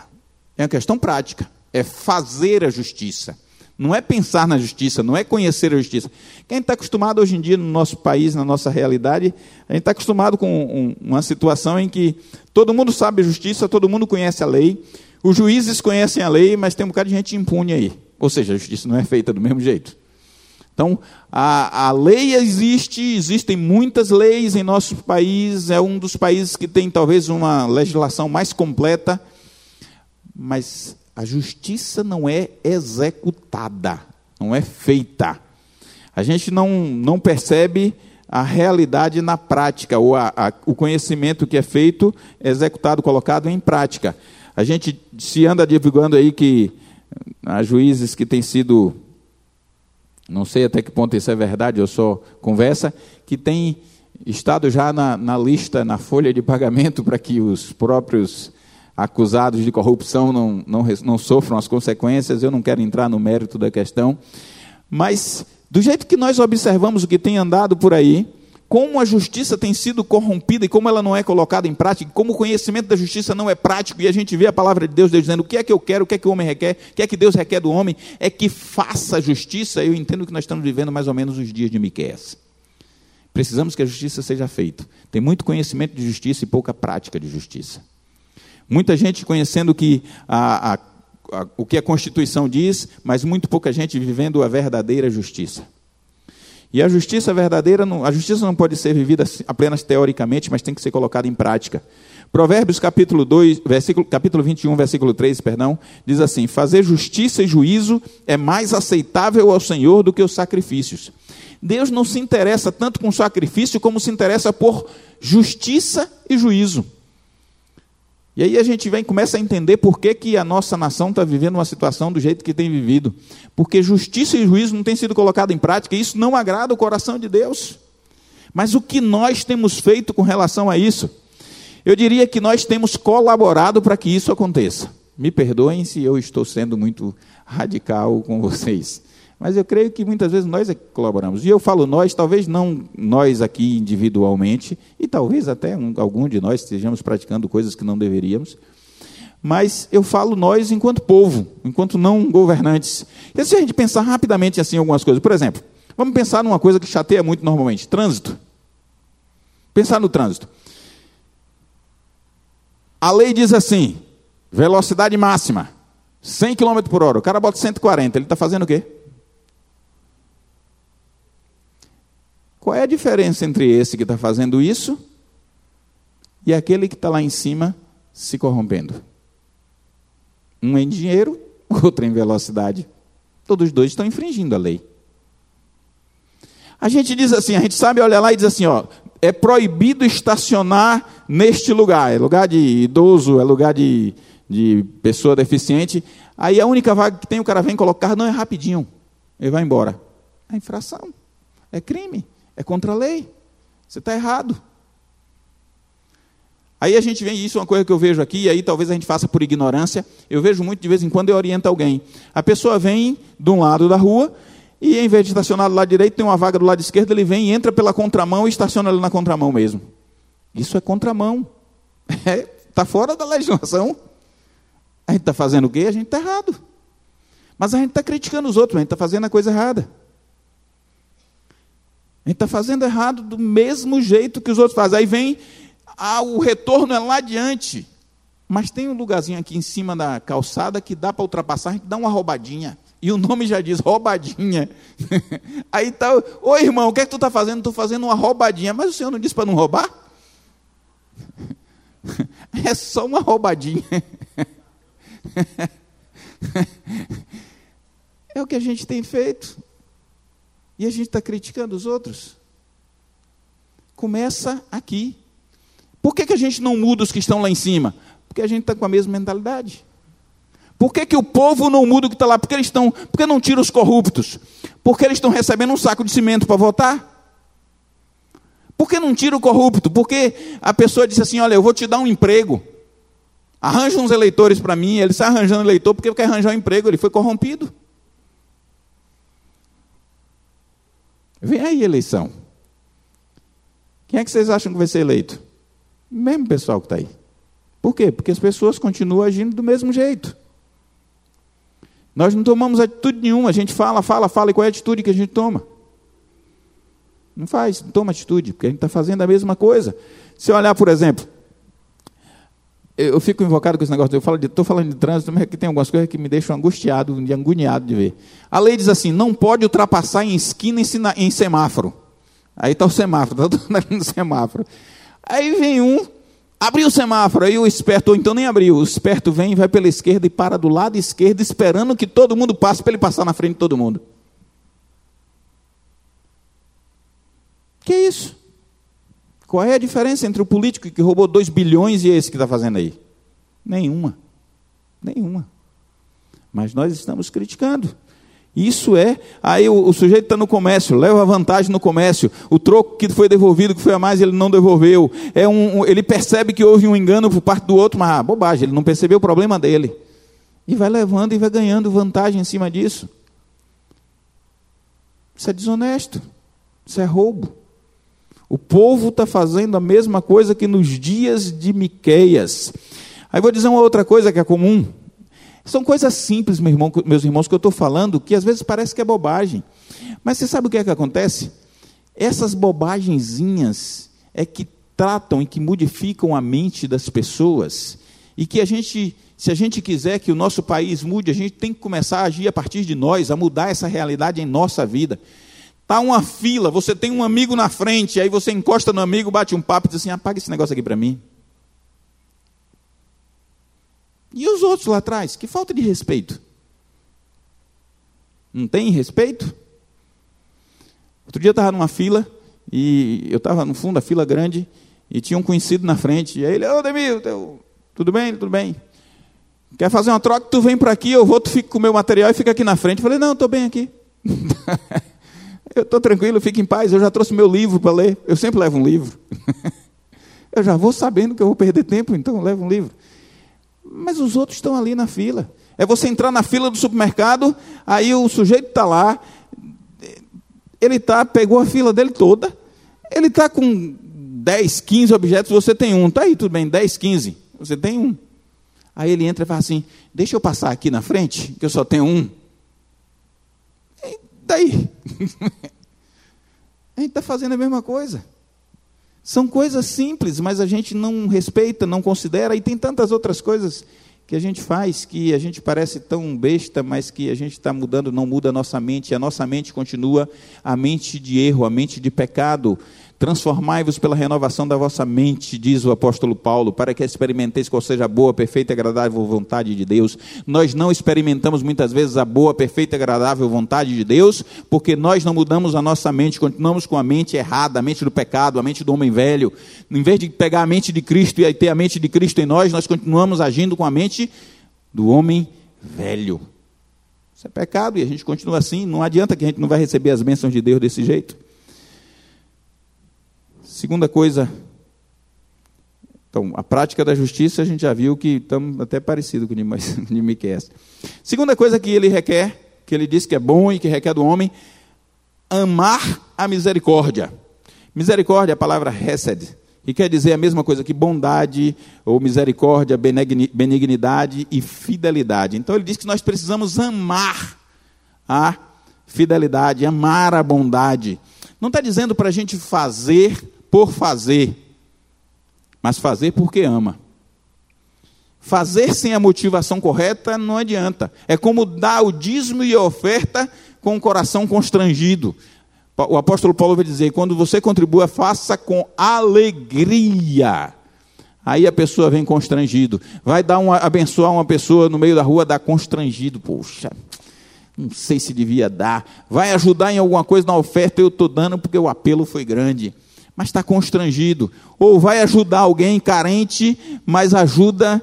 é uma questão prática. É fazer a justiça. Não é pensar na justiça, não é conhecer a justiça. Quem está acostumado hoje em dia no nosso país, na nossa realidade, a gente está acostumado com uma situação em que todo mundo sabe a justiça, todo mundo conhece a lei, os juízes conhecem a lei, mas tem um bocado de gente impune aí. Ou seja, a justiça não é feita do mesmo jeito. Então, a, a lei existe, existem muitas leis em nosso país, é um dos países que tem talvez uma legislação mais completa, mas a justiça não é executada, não é feita. A gente não, não percebe a realidade na prática, ou a, a, o conhecimento que é feito, executado, colocado em prática. A gente se anda divulgando aí que há juízes que têm sido, não sei até que ponto isso é verdade, eu só conversa, que têm estado já na, na lista, na folha de pagamento para que os próprios acusados de corrupção não, não, não sofram as consequências, eu não quero entrar no mérito da questão, mas do jeito que nós observamos o que tem andado por aí, como a justiça tem sido corrompida e como ela não é colocada em prática, como o conhecimento da justiça não é prático, e a gente vê a palavra de Deus, Deus dizendo o que é que eu quero, o que é que o homem requer, o que é que Deus requer do homem, é que faça justiça. Eu entendo que nós estamos vivendo mais ou menos os dias de Miqueias. Precisamos que a justiça seja feita. Tem muito conhecimento de justiça e pouca prática de justiça. Muita gente conhecendo que a, a, a, o que a Constituição diz, mas muito pouca gente vivendo a verdadeira justiça. E a justiça verdadeira, não, a justiça não pode ser vivida apenas teoricamente, mas tem que ser colocada em prática. Provérbios capítulo 2, versículo, capítulo 21, versículo 3, perdão, diz assim: Fazer justiça e juízo é mais aceitável ao Senhor do que os sacrifícios. Deus não se interessa tanto com sacrifício como se interessa por justiça e juízo. E aí a gente vem começa a entender por que, que a nossa nação está vivendo uma situação do jeito que tem vivido. Porque justiça e juízo não têm sido colocados em prática, e isso não agrada o coração de Deus. Mas o que nós temos feito com relação a isso? Eu diria que nós temos colaborado para que isso aconteça. Me perdoem se eu estou sendo muito radical com vocês. Mas eu creio que muitas vezes nós é que colaboramos. E eu falo nós, talvez não nós aqui individualmente, e talvez até um, algum de nós estejamos praticando coisas que não deveríamos. Mas eu falo nós enquanto povo, enquanto não governantes. E se a gente pensar rapidamente assim algumas coisas, por exemplo, vamos pensar numa coisa que chateia muito normalmente: trânsito. Pensar no trânsito. A lei diz assim: velocidade máxima, 100 km por hora. O cara bota 140, ele está fazendo o quê? Qual é a diferença entre esse que está fazendo isso e aquele que está lá em cima se corrompendo? Um em dinheiro, outro em velocidade. Todos os dois estão infringindo a lei. A gente diz assim, a gente sabe olhar lá e diz assim, ó, é proibido estacionar neste lugar. É lugar de idoso, é lugar de, de pessoa deficiente. Aí a única vaga que tem, o cara vem colocar, não é rapidinho. Ele vai embora. É infração. É crime. É contra a lei. Você está errado. Aí a gente vem, isso é uma coisa que eu vejo aqui, e aí talvez a gente faça por ignorância. Eu vejo muito de vez em quando eu oriento alguém. A pessoa vem de um lado da rua, e em vez de estacionar do lado direito, tem uma vaga do lado esquerdo, ele vem, entra pela contramão e estaciona ali na contramão mesmo. Isso é contramão. Está é, tá fora da legislação. A gente está fazendo o quê? A gente está errado. Mas a gente está criticando os outros, a gente está fazendo a coisa errada. A gente está fazendo errado do mesmo jeito que os outros fazem. Aí vem, ah, o retorno é lá adiante. Mas tem um lugarzinho aqui em cima da calçada que dá para ultrapassar, a gente dá uma roubadinha. E o nome já diz roubadinha. Aí tá, ô irmão, o que é que tu está fazendo? Estou fazendo uma roubadinha. Mas o senhor não disse para não roubar? É só uma roubadinha. É o que a gente tem feito. E a gente está criticando os outros. Começa aqui. Por que, que a gente não muda os que estão lá em cima? Porque a gente está com a mesma mentalidade. Por que, que o povo não muda o que está lá? Porque eles estão. Porque não tira os corruptos? Porque eles estão recebendo um saco de cimento para votar? Por que não tira o corrupto? Porque a pessoa disse assim: olha, eu vou te dar um emprego. Arranja uns eleitores para mim. Ele está arranjando eleitor porque quer arranjar um emprego. Ele foi corrompido. Vem aí eleição. Quem é que vocês acham que vai ser eleito? O mesmo pessoal que está aí. Por quê? Porque as pessoas continuam agindo do mesmo jeito. Nós não tomamos atitude nenhuma. A gente fala, fala, fala. E qual é a atitude que a gente toma? Não faz, não toma atitude, porque a gente está fazendo a mesma coisa. Se olhar, por exemplo, eu fico invocado com esse negócio, eu falo de, estou falando de trânsito, mas aqui tem algumas coisas que me deixam angustiado, de de ver. A lei diz assim, não pode ultrapassar em esquina em, em semáforo. Aí está o semáforo, está todo no semáforo. Aí vem um, abriu o semáforo, aí o esperto, ou então nem abriu, o esperto vem, vai pela esquerda e para do lado esquerdo, esperando que todo mundo passe para ele passar na frente de todo mundo. Que é isso? Qual é a diferença entre o político que roubou 2 bilhões e esse que está fazendo aí? Nenhuma. Nenhuma. Mas nós estamos criticando. Isso é, aí o, o sujeito está no comércio, leva vantagem no comércio, o troco que foi devolvido, que foi a mais, ele não devolveu. É um, um, ele percebe que houve um engano por parte do outro, mas ah, bobagem, ele não percebeu o problema dele. E vai levando e vai ganhando vantagem em cima disso. Isso é desonesto, isso é roubo. O povo está fazendo a mesma coisa que nos dias de Miqueias. Aí vou dizer uma outra coisa que é comum. São coisas simples, meu irmão, meus irmãos, que eu estou falando, que às vezes parece que é bobagem. Mas você sabe o que é que acontece? Essas bobagenzinhas é que tratam e que modificam a mente das pessoas. E que a gente, se a gente quiser que o nosso país mude, a gente tem que começar a agir a partir de nós, a mudar essa realidade em nossa vida. Está uma fila, você tem um amigo na frente, aí você encosta no amigo, bate um papo e diz assim: apaga esse negócio aqui para mim. E os outros lá atrás? Que falta de respeito. Não tem respeito? Outro dia eu estava numa fila, e eu estava no fundo da fila grande, e tinha um conhecido na frente. E aí ele, ô Demil, tudo bem? Tudo bem. Quer fazer uma troca? Tu vem para aqui, eu vou, tu fica com o meu material e fica aqui na frente. Eu falei, não, estou bem aqui. eu estou tranquilo, fique em paz, eu já trouxe meu livro para ler. Eu sempre levo um livro. eu já vou sabendo que eu vou perder tempo, então eu levo um livro. Mas os outros estão ali na fila. É você entrar na fila do supermercado, aí o sujeito está lá, ele tá, pegou a fila dele toda, ele está com 10, 15 objetos, você tem um. Está aí, tudo bem, 10, 15. Você tem um. Aí ele entra e fala assim: Deixa eu passar aqui na frente, que eu só tenho um. Daí? a gente está fazendo a mesma coisa. São coisas simples, mas a gente não respeita, não considera, e tem tantas outras coisas que a gente faz que a gente parece tão besta, mas que a gente está mudando, não muda a nossa mente, a nossa mente continua a mente de erro, a mente de pecado. Transformai-vos pela renovação da vossa mente, diz o apóstolo Paulo, para que experimenteis qual seja a boa, perfeita e agradável vontade de Deus. Nós não experimentamos muitas vezes a boa, perfeita e agradável vontade de Deus, porque nós não mudamos a nossa mente, continuamos com a mente errada, a mente do pecado, a mente do homem velho. Em vez de pegar a mente de Cristo e ter a mente de Cristo em nós, nós continuamos agindo com a mente do homem velho. Isso é pecado e a gente continua assim. Não adianta que a gente não vai receber as bênçãos de Deus desse jeito. Segunda coisa, então, a prática da justiça, a gente já viu que estamos até parecido com o de Miqueias. Segunda coisa que ele requer, que ele diz que é bom e que requer do homem, amar a misericórdia. Misericórdia é a palavra hesed, que quer dizer a mesma coisa que bondade, ou misericórdia, benignidade e fidelidade. Então ele diz que nós precisamos amar a fidelidade, amar a bondade. Não está dizendo para a gente fazer por fazer, mas fazer porque ama. Fazer sem a motivação correta não adianta. É como dar o dízimo e a oferta com o coração constrangido. O apóstolo Paulo vai dizer: quando você contribua, faça com alegria. Aí a pessoa vem constrangido. Vai dar uma, abençoar uma pessoa no meio da rua, dá constrangido. Poxa, não sei se devia dar. Vai ajudar em alguma coisa na oferta, eu estou dando porque o apelo foi grande mas está constrangido. Ou vai ajudar alguém carente, mas ajuda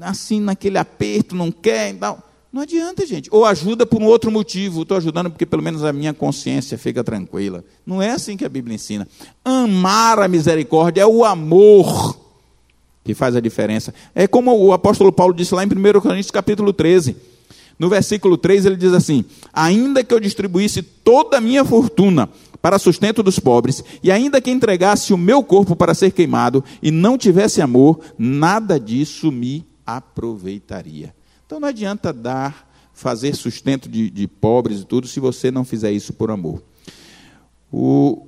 assim naquele aperto, não quer. Não, não adianta, gente. Ou ajuda por um outro motivo. Estou ajudando porque pelo menos a minha consciência fica tranquila. Não é assim que a Bíblia ensina. Amar a misericórdia é o amor que faz a diferença. É como o apóstolo Paulo disse lá em 1 Coríntios capítulo 13. No versículo 3 ele diz assim: Ainda que eu distribuísse toda a minha fortuna para sustento dos pobres, e ainda que entregasse o meu corpo para ser queimado e não tivesse amor, nada disso me aproveitaria. Então não adianta dar, fazer sustento de, de pobres e tudo, se você não fizer isso por amor. O,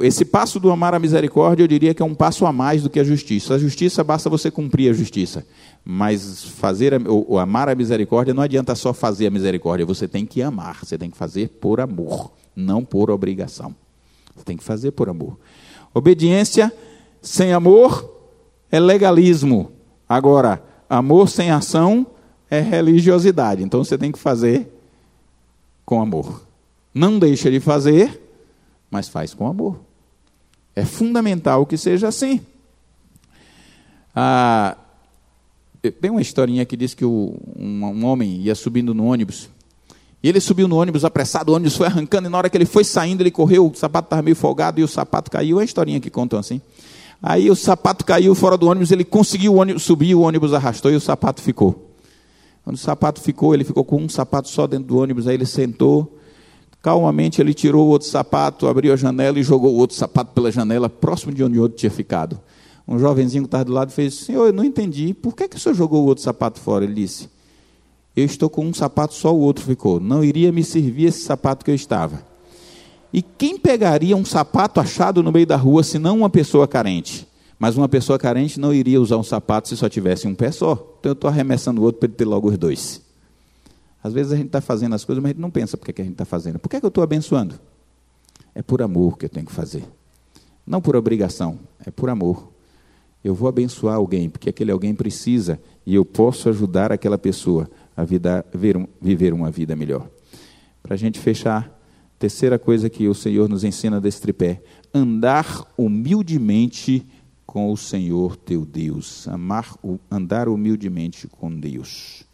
esse passo do amar a misericórdia, eu diria que é um passo a mais do que a justiça. A justiça basta você cumprir a justiça, mas fazer ou, amar a misericórdia não adianta só fazer a misericórdia, você tem que amar, você tem que fazer por amor não por obrigação. Você tem que fazer por amor. Obediência sem amor é legalismo. Agora, amor sem ação é religiosidade. Então você tem que fazer com amor. Não deixa de fazer, mas faz com amor. É fundamental que seja assim. Ah, tem uma historinha que diz que o, um, um homem ia subindo no ônibus e ele subiu no ônibus apressado, o ônibus foi arrancando, e na hora que ele foi saindo, ele correu, o sapato estava meio folgado e o sapato caiu. É a historinha que contam assim. Aí o sapato caiu fora do ônibus, ele conseguiu o ônibus, subir, o ônibus arrastou e o sapato ficou. Quando o sapato ficou, ele ficou com um sapato só dentro do ônibus, aí ele sentou, calmamente ele tirou o outro sapato, abriu a janela e jogou o outro sapato pela janela, próximo de onde o outro tinha ficado. Um jovenzinho que estava do lado fez, senhor, eu não entendi, por que, que o senhor jogou o outro sapato fora? Ele disse, eu estou com um sapato, só o outro ficou. Não iria me servir esse sapato que eu estava. E quem pegaria um sapato achado no meio da rua se não uma pessoa carente? Mas uma pessoa carente não iria usar um sapato se só tivesse um pé só. Então eu estou arremessando o outro para ele ter logo os dois. Às vezes a gente está fazendo as coisas, mas a gente não pensa por que, a gente está fazendo. Por que, que eu estou abençoando? É por amor que eu tenho que fazer. Não por obrigação, é por amor. eu vou abençoar alguém, porque aquele alguém precisa e eu posso ajudar aquela pessoa a vida, viver uma vida melhor. Para a gente fechar, terceira coisa que o Senhor nos ensina desse tripé: andar humildemente com o Senhor teu Deus, amar, andar humildemente com Deus.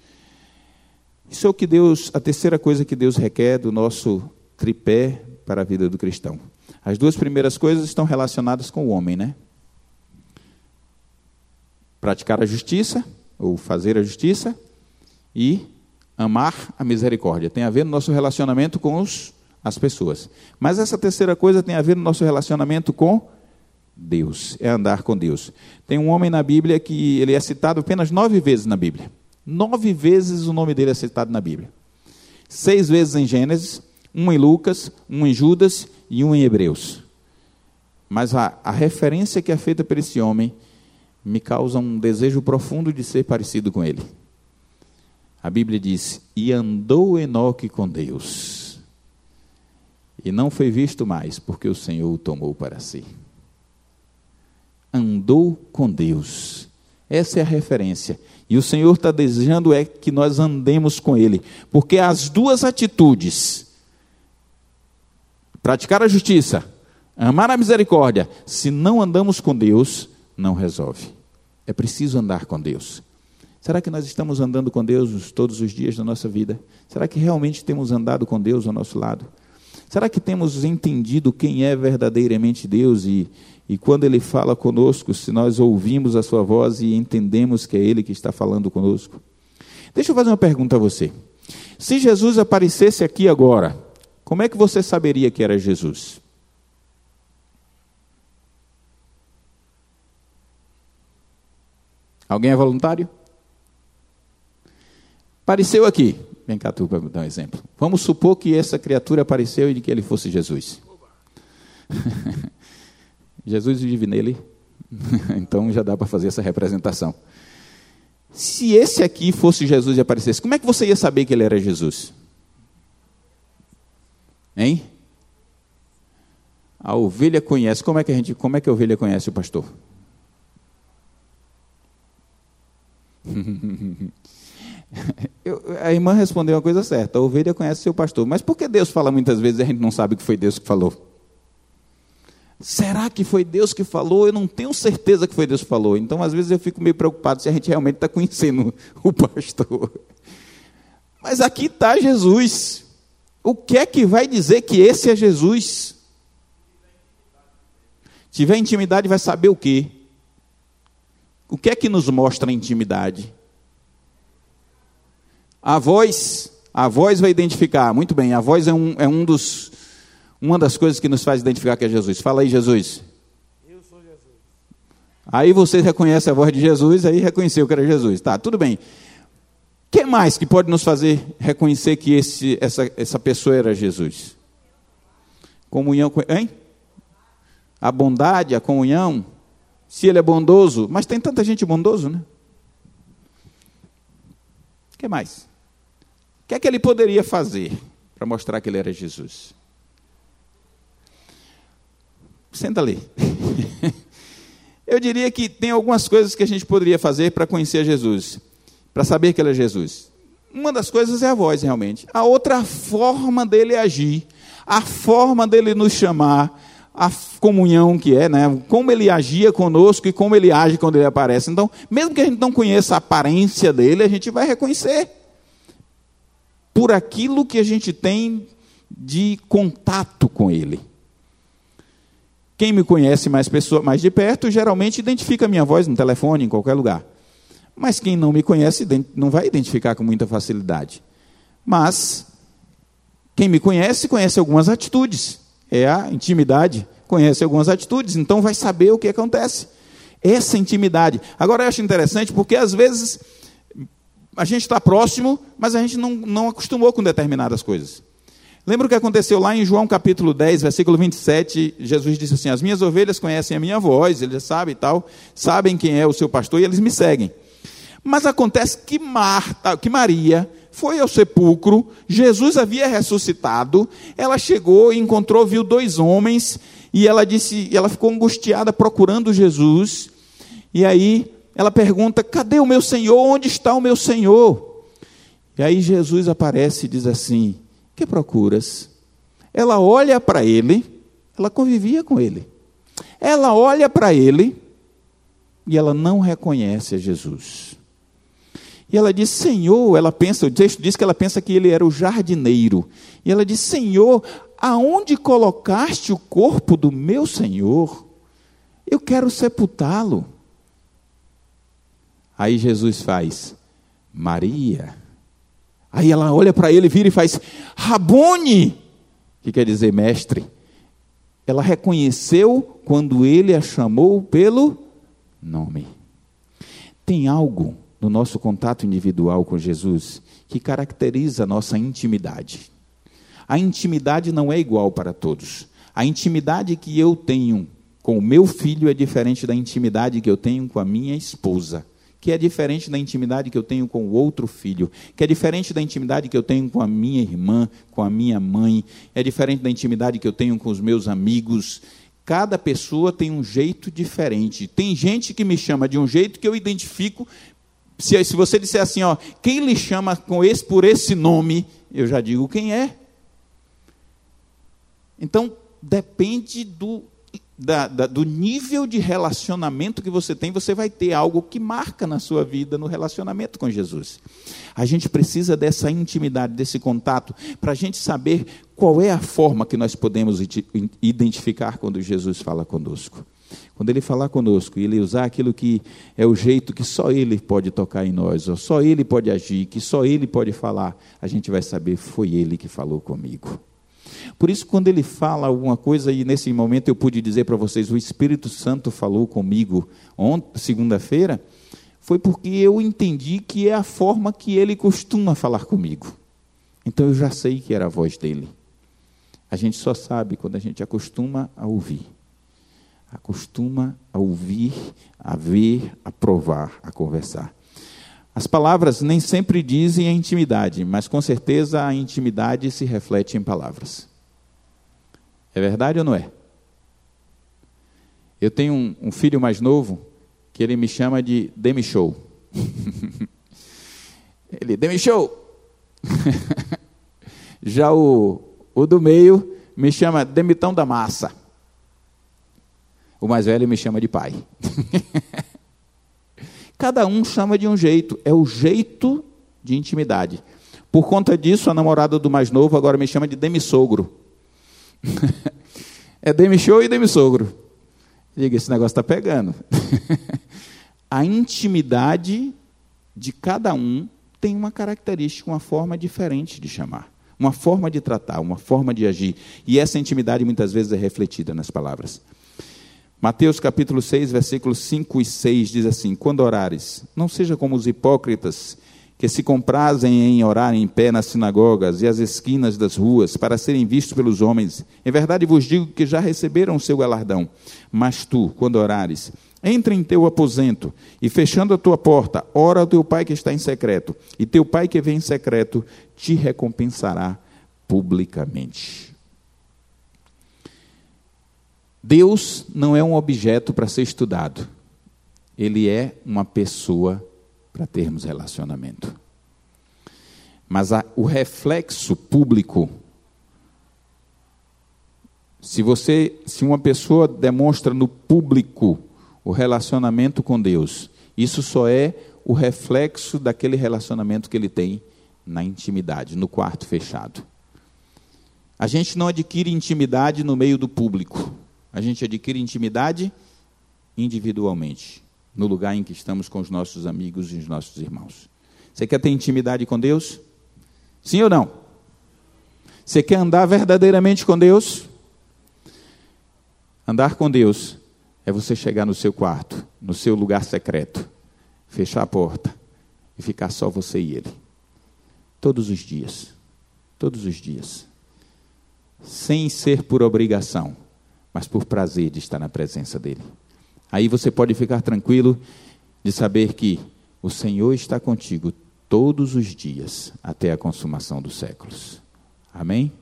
Isso é o que Deus, a terceira coisa que Deus requer do nosso tripé para a vida do cristão. As duas primeiras coisas estão relacionadas com o homem, né? Praticar a justiça, ou fazer a justiça, e amar a misericórdia. Tem a ver no nosso relacionamento com os, as pessoas. Mas essa terceira coisa tem a ver no nosso relacionamento com Deus, é andar com Deus. Tem um homem na Bíblia que ele é citado apenas nove vezes na Bíblia. Nove vezes o nome dele é citado na Bíblia. Seis vezes em Gênesis, um em Lucas, um em Judas e um em Hebreus. Mas a, a referência que é feita por esse homem me causa um desejo profundo de ser parecido com ele. A Bíblia diz: E andou Enoque com Deus, e não foi visto mais, porque o Senhor o tomou para si. Andou com Deus. Essa é a referência. E o Senhor está desejando é que nós andemos com Ele, porque as duas atitudes Praticar a justiça, amar a misericórdia, se não andamos com Deus, não resolve. É preciso andar com Deus. Será que nós estamos andando com Deus todos os dias da nossa vida? Será que realmente temos andado com Deus ao nosso lado? Será que temos entendido quem é verdadeiramente Deus e, e quando Ele fala conosco, se nós ouvimos a Sua voz e entendemos que é Ele que está falando conosco? Deixa eu fazer uma pergunta a você. Se Jesus aparecesse aqui agora, como é que você saberia que era Jesus? Alguém é voluntário? Apareceu aqui. Vem cá, tu, para dar um exemplo. Vamos supor que essa criatura apareceu e que ele fosse Jesus. Jesus vive nele, então já dá para fazer essa representação. Se esse aqui fosse Jesus e aparecesse, como é que você ia saber que ele era Jesus? Hein? A ovelha conhece. Como é que a gente, como é que a ovelha conhece o pastor? Eu, a irmã respondeu uma coisa certa. A ovelha conhece seu pastor. Mas por que Deus fala muitas vezes e a gente não sabe que foi Deus que falou? Será que foi Deus que falou? Eu não tenho certeza que foi Deus que falou. Então, às vezes, eu fico meio preocupado se a gente realmente está conhecendo o pastor. Mas aqui está Jesus. O que é que vai dizer que esse é Jesus? Tiver intimidade, vai saber o quê? O que é que nos mostra a intimidade? A voz, a voz vai identificar. Muito bem, a voz é, um, é um dos, uma das coisas que nos faz identificar que é Jesus. Fala aí, Jesus. Eu sou Jesus. Aí você reconhece a voz de Jesus, aí reconheceu que era Jesus. Tá, tudo bem que mais que pode nos fazer reconhecer que esse, essa, essa pessoa era Jesus? Comunhão com hein? A bondade, a comunhão. Se ele é bondoso, mas tem tanta gente bondoso, né? O que mais? Que é que ele poderia fazer para mostrar que ele era Jesus? Senta ali. Eu diria que tem algumas coisas que a gente poderia fazer para conhecer Jesus para saber que ele é Jesus? Uma das coisas é a voz, realmente. A outra forma dele agir, a forma dele nos chamar, a comunhão que é, né? como ele agia conosco e como ele age quando ele aparece. Então, mesmo que a gente não conheça a aparência dele, a gente vai reconhecer por aquilo que a gente tem de contato com ele. Quem me conhece mais, pessoa, mais de perto, geralmente identifica a minha voz no telefone, em qualquer lugar. Mas quem não me conhece não vai identificar com muita facilidade. Mas quem me conhece, conhece algumas atitudes. É a intimidade, conhece algumas atitudes, então vai saber o que acontece. Essa intimidade. Agora eu acho interessante porque às vezes a gente está próximo, mas a gente não, não acostumou com determinadas coisas. Lembra o que aconteceu lá em João capítulo 10, versículo 27? Jesus disse assim: As minhas ovelhas conhecem a minha voz, eles sabem e tal, sabem quem é o seu pastor e eles me seguem. Mas acontece que Marta, que Maria foi ao sepulcro, Jesus havia ressuscitado, ela chegou e encontrou, viu dois homens, e ela disse, ela ficou angustiada procurando Jesus. E aí ela pergunta: cadê o meu Senhor? Onde está o meu Senhor? E aí Jesus aparece e diz assim: que procuras? Ela olha para ele, ela convivia com ele. Ela olha para ele e ela não reconhece a Jesus. E ela diz: Senhor, ela pensa, o texto diz que ela pensa que ele era o jardineiro. E ela diz: Senhor, aonde colocaste o corpo do meu Senhor? Eu quero sepultá-lo. Aí Jesus faz: Maria. Aí ela olha para ele, vira e faz: Rabone, que quer dizer mestre. Ela reconheceu quando ele a chamou pelo nome. Tem algo no nosso contato individual com Jesus que caracteriza a nossa intimidade. A intimidade não é igual para todos. A intimidade que eu tenho com o meu filho é diferente da intimidade que eu tenho com a minha esposa, que é diferente da intimidade que eu tenho com o outro filho, que é diferente da intimidade que eu tenho com a minha irmã, com a minha mãe, é diferente da intimidade que eu tenho com os meus amigos. Cada pessoa tem um jeito diferente. Tem gente que me chama de um jeito que eu identifico se, se você disser assim, ó, quem lhe chama com esse por esse nome, eu já digo quem é. Então, depende do, da, da, do nível de relacionamento que você tem, você vai ter algo que marca na sua vida no relacionamento com Jesus. A gente precisa dessa intimidade, desse contato, para a gente saber qual é a forma que nós podemos identificar quando Jesus fala conosco. Quando ele falar conosco e ele usar aquilo que é o jeito que só ele pode tocar em nós, ou só ele pode agir, que só ele pode falar, a gente vai saber foi ele que falou comigo. Por isso, quando ele fala alguma coisa, e nesse momento eu pude dizer para vocês, o Espírito Santo falou comigo segunda-feira, foi porque eu entendi que é a forma que ele costuma falar comigo. Então eu já sei que era a voz dele. A gente só sabe quando a gente acostuma a ouvir acostuma a ouvir, a ver, a provar, a conversar. As palavras nem sempre dizem a intimidade, mas com certeza a intimidade se reflete em palavras. É verdade ou não é? Eu tenho um, um filho mais novo que ele me chama de Demi Show. ele, Demi Show! Já o, o do meio me chama Demitão da Massa. O mais velho me chama de pai. Cada um chama de um jeito, é o jeito de intimidade. Por conta disso, a namorada do mais novo agora me chama de demissogro. é demishow e demissogro. Diga, esse negócio está pegando. a intimidade de cada um tem uma característica, uma forma diferente de chamar, uma forma de tratar, uma forma de agir. E essa intimidade muitas vezes é refletida nas palavras. Mateus capítulo 6, versículos 5 e 6 diz assim: Quando orares, não seja como os hipócritas, que se comprazem em orar em pé nas sinagogas e às esquinas das ruas, para serem vistos pelos homens. Em verdade vos digo que já receberam o seu galardão. Mas tu, quando orares, entra em teu aposento e, fechando a tua porta, ora ao teu pai que está em secreto, e teu pai que vem em secreto te recompensará publicamente. Deus não é um objeto para ser estudado, ele é uma pessoa para termos relacionamento. Mas a, o reflexo público, se você, se uma pessoa demonstra no público o relacionamento com Deus, isso só é o reflexo daquele relacionamento que ele tem na intimidade, no quarto fechado. A gente não adquire intimidade no meio do público. A gente adquire intimidade individualmente, no lugar em que estamos com os nossos amigos e os nossos irmãos. Você quer ter intimidade com Deus? Sim ou não? Você quer andar verdadeiramente com Deus? Andar com Deus é você chegar no seu quarto, no seu lugar secreto, fechar a porta e ficar só você e Ele. Todos os dias. Todos os dias. Sem ser por obrigação mas por prazer de estar na presença dEle. Aí você pode ficar tranquilo de saber que o Senhor está contigo todos os dias até a consumação dos séculos. Amém?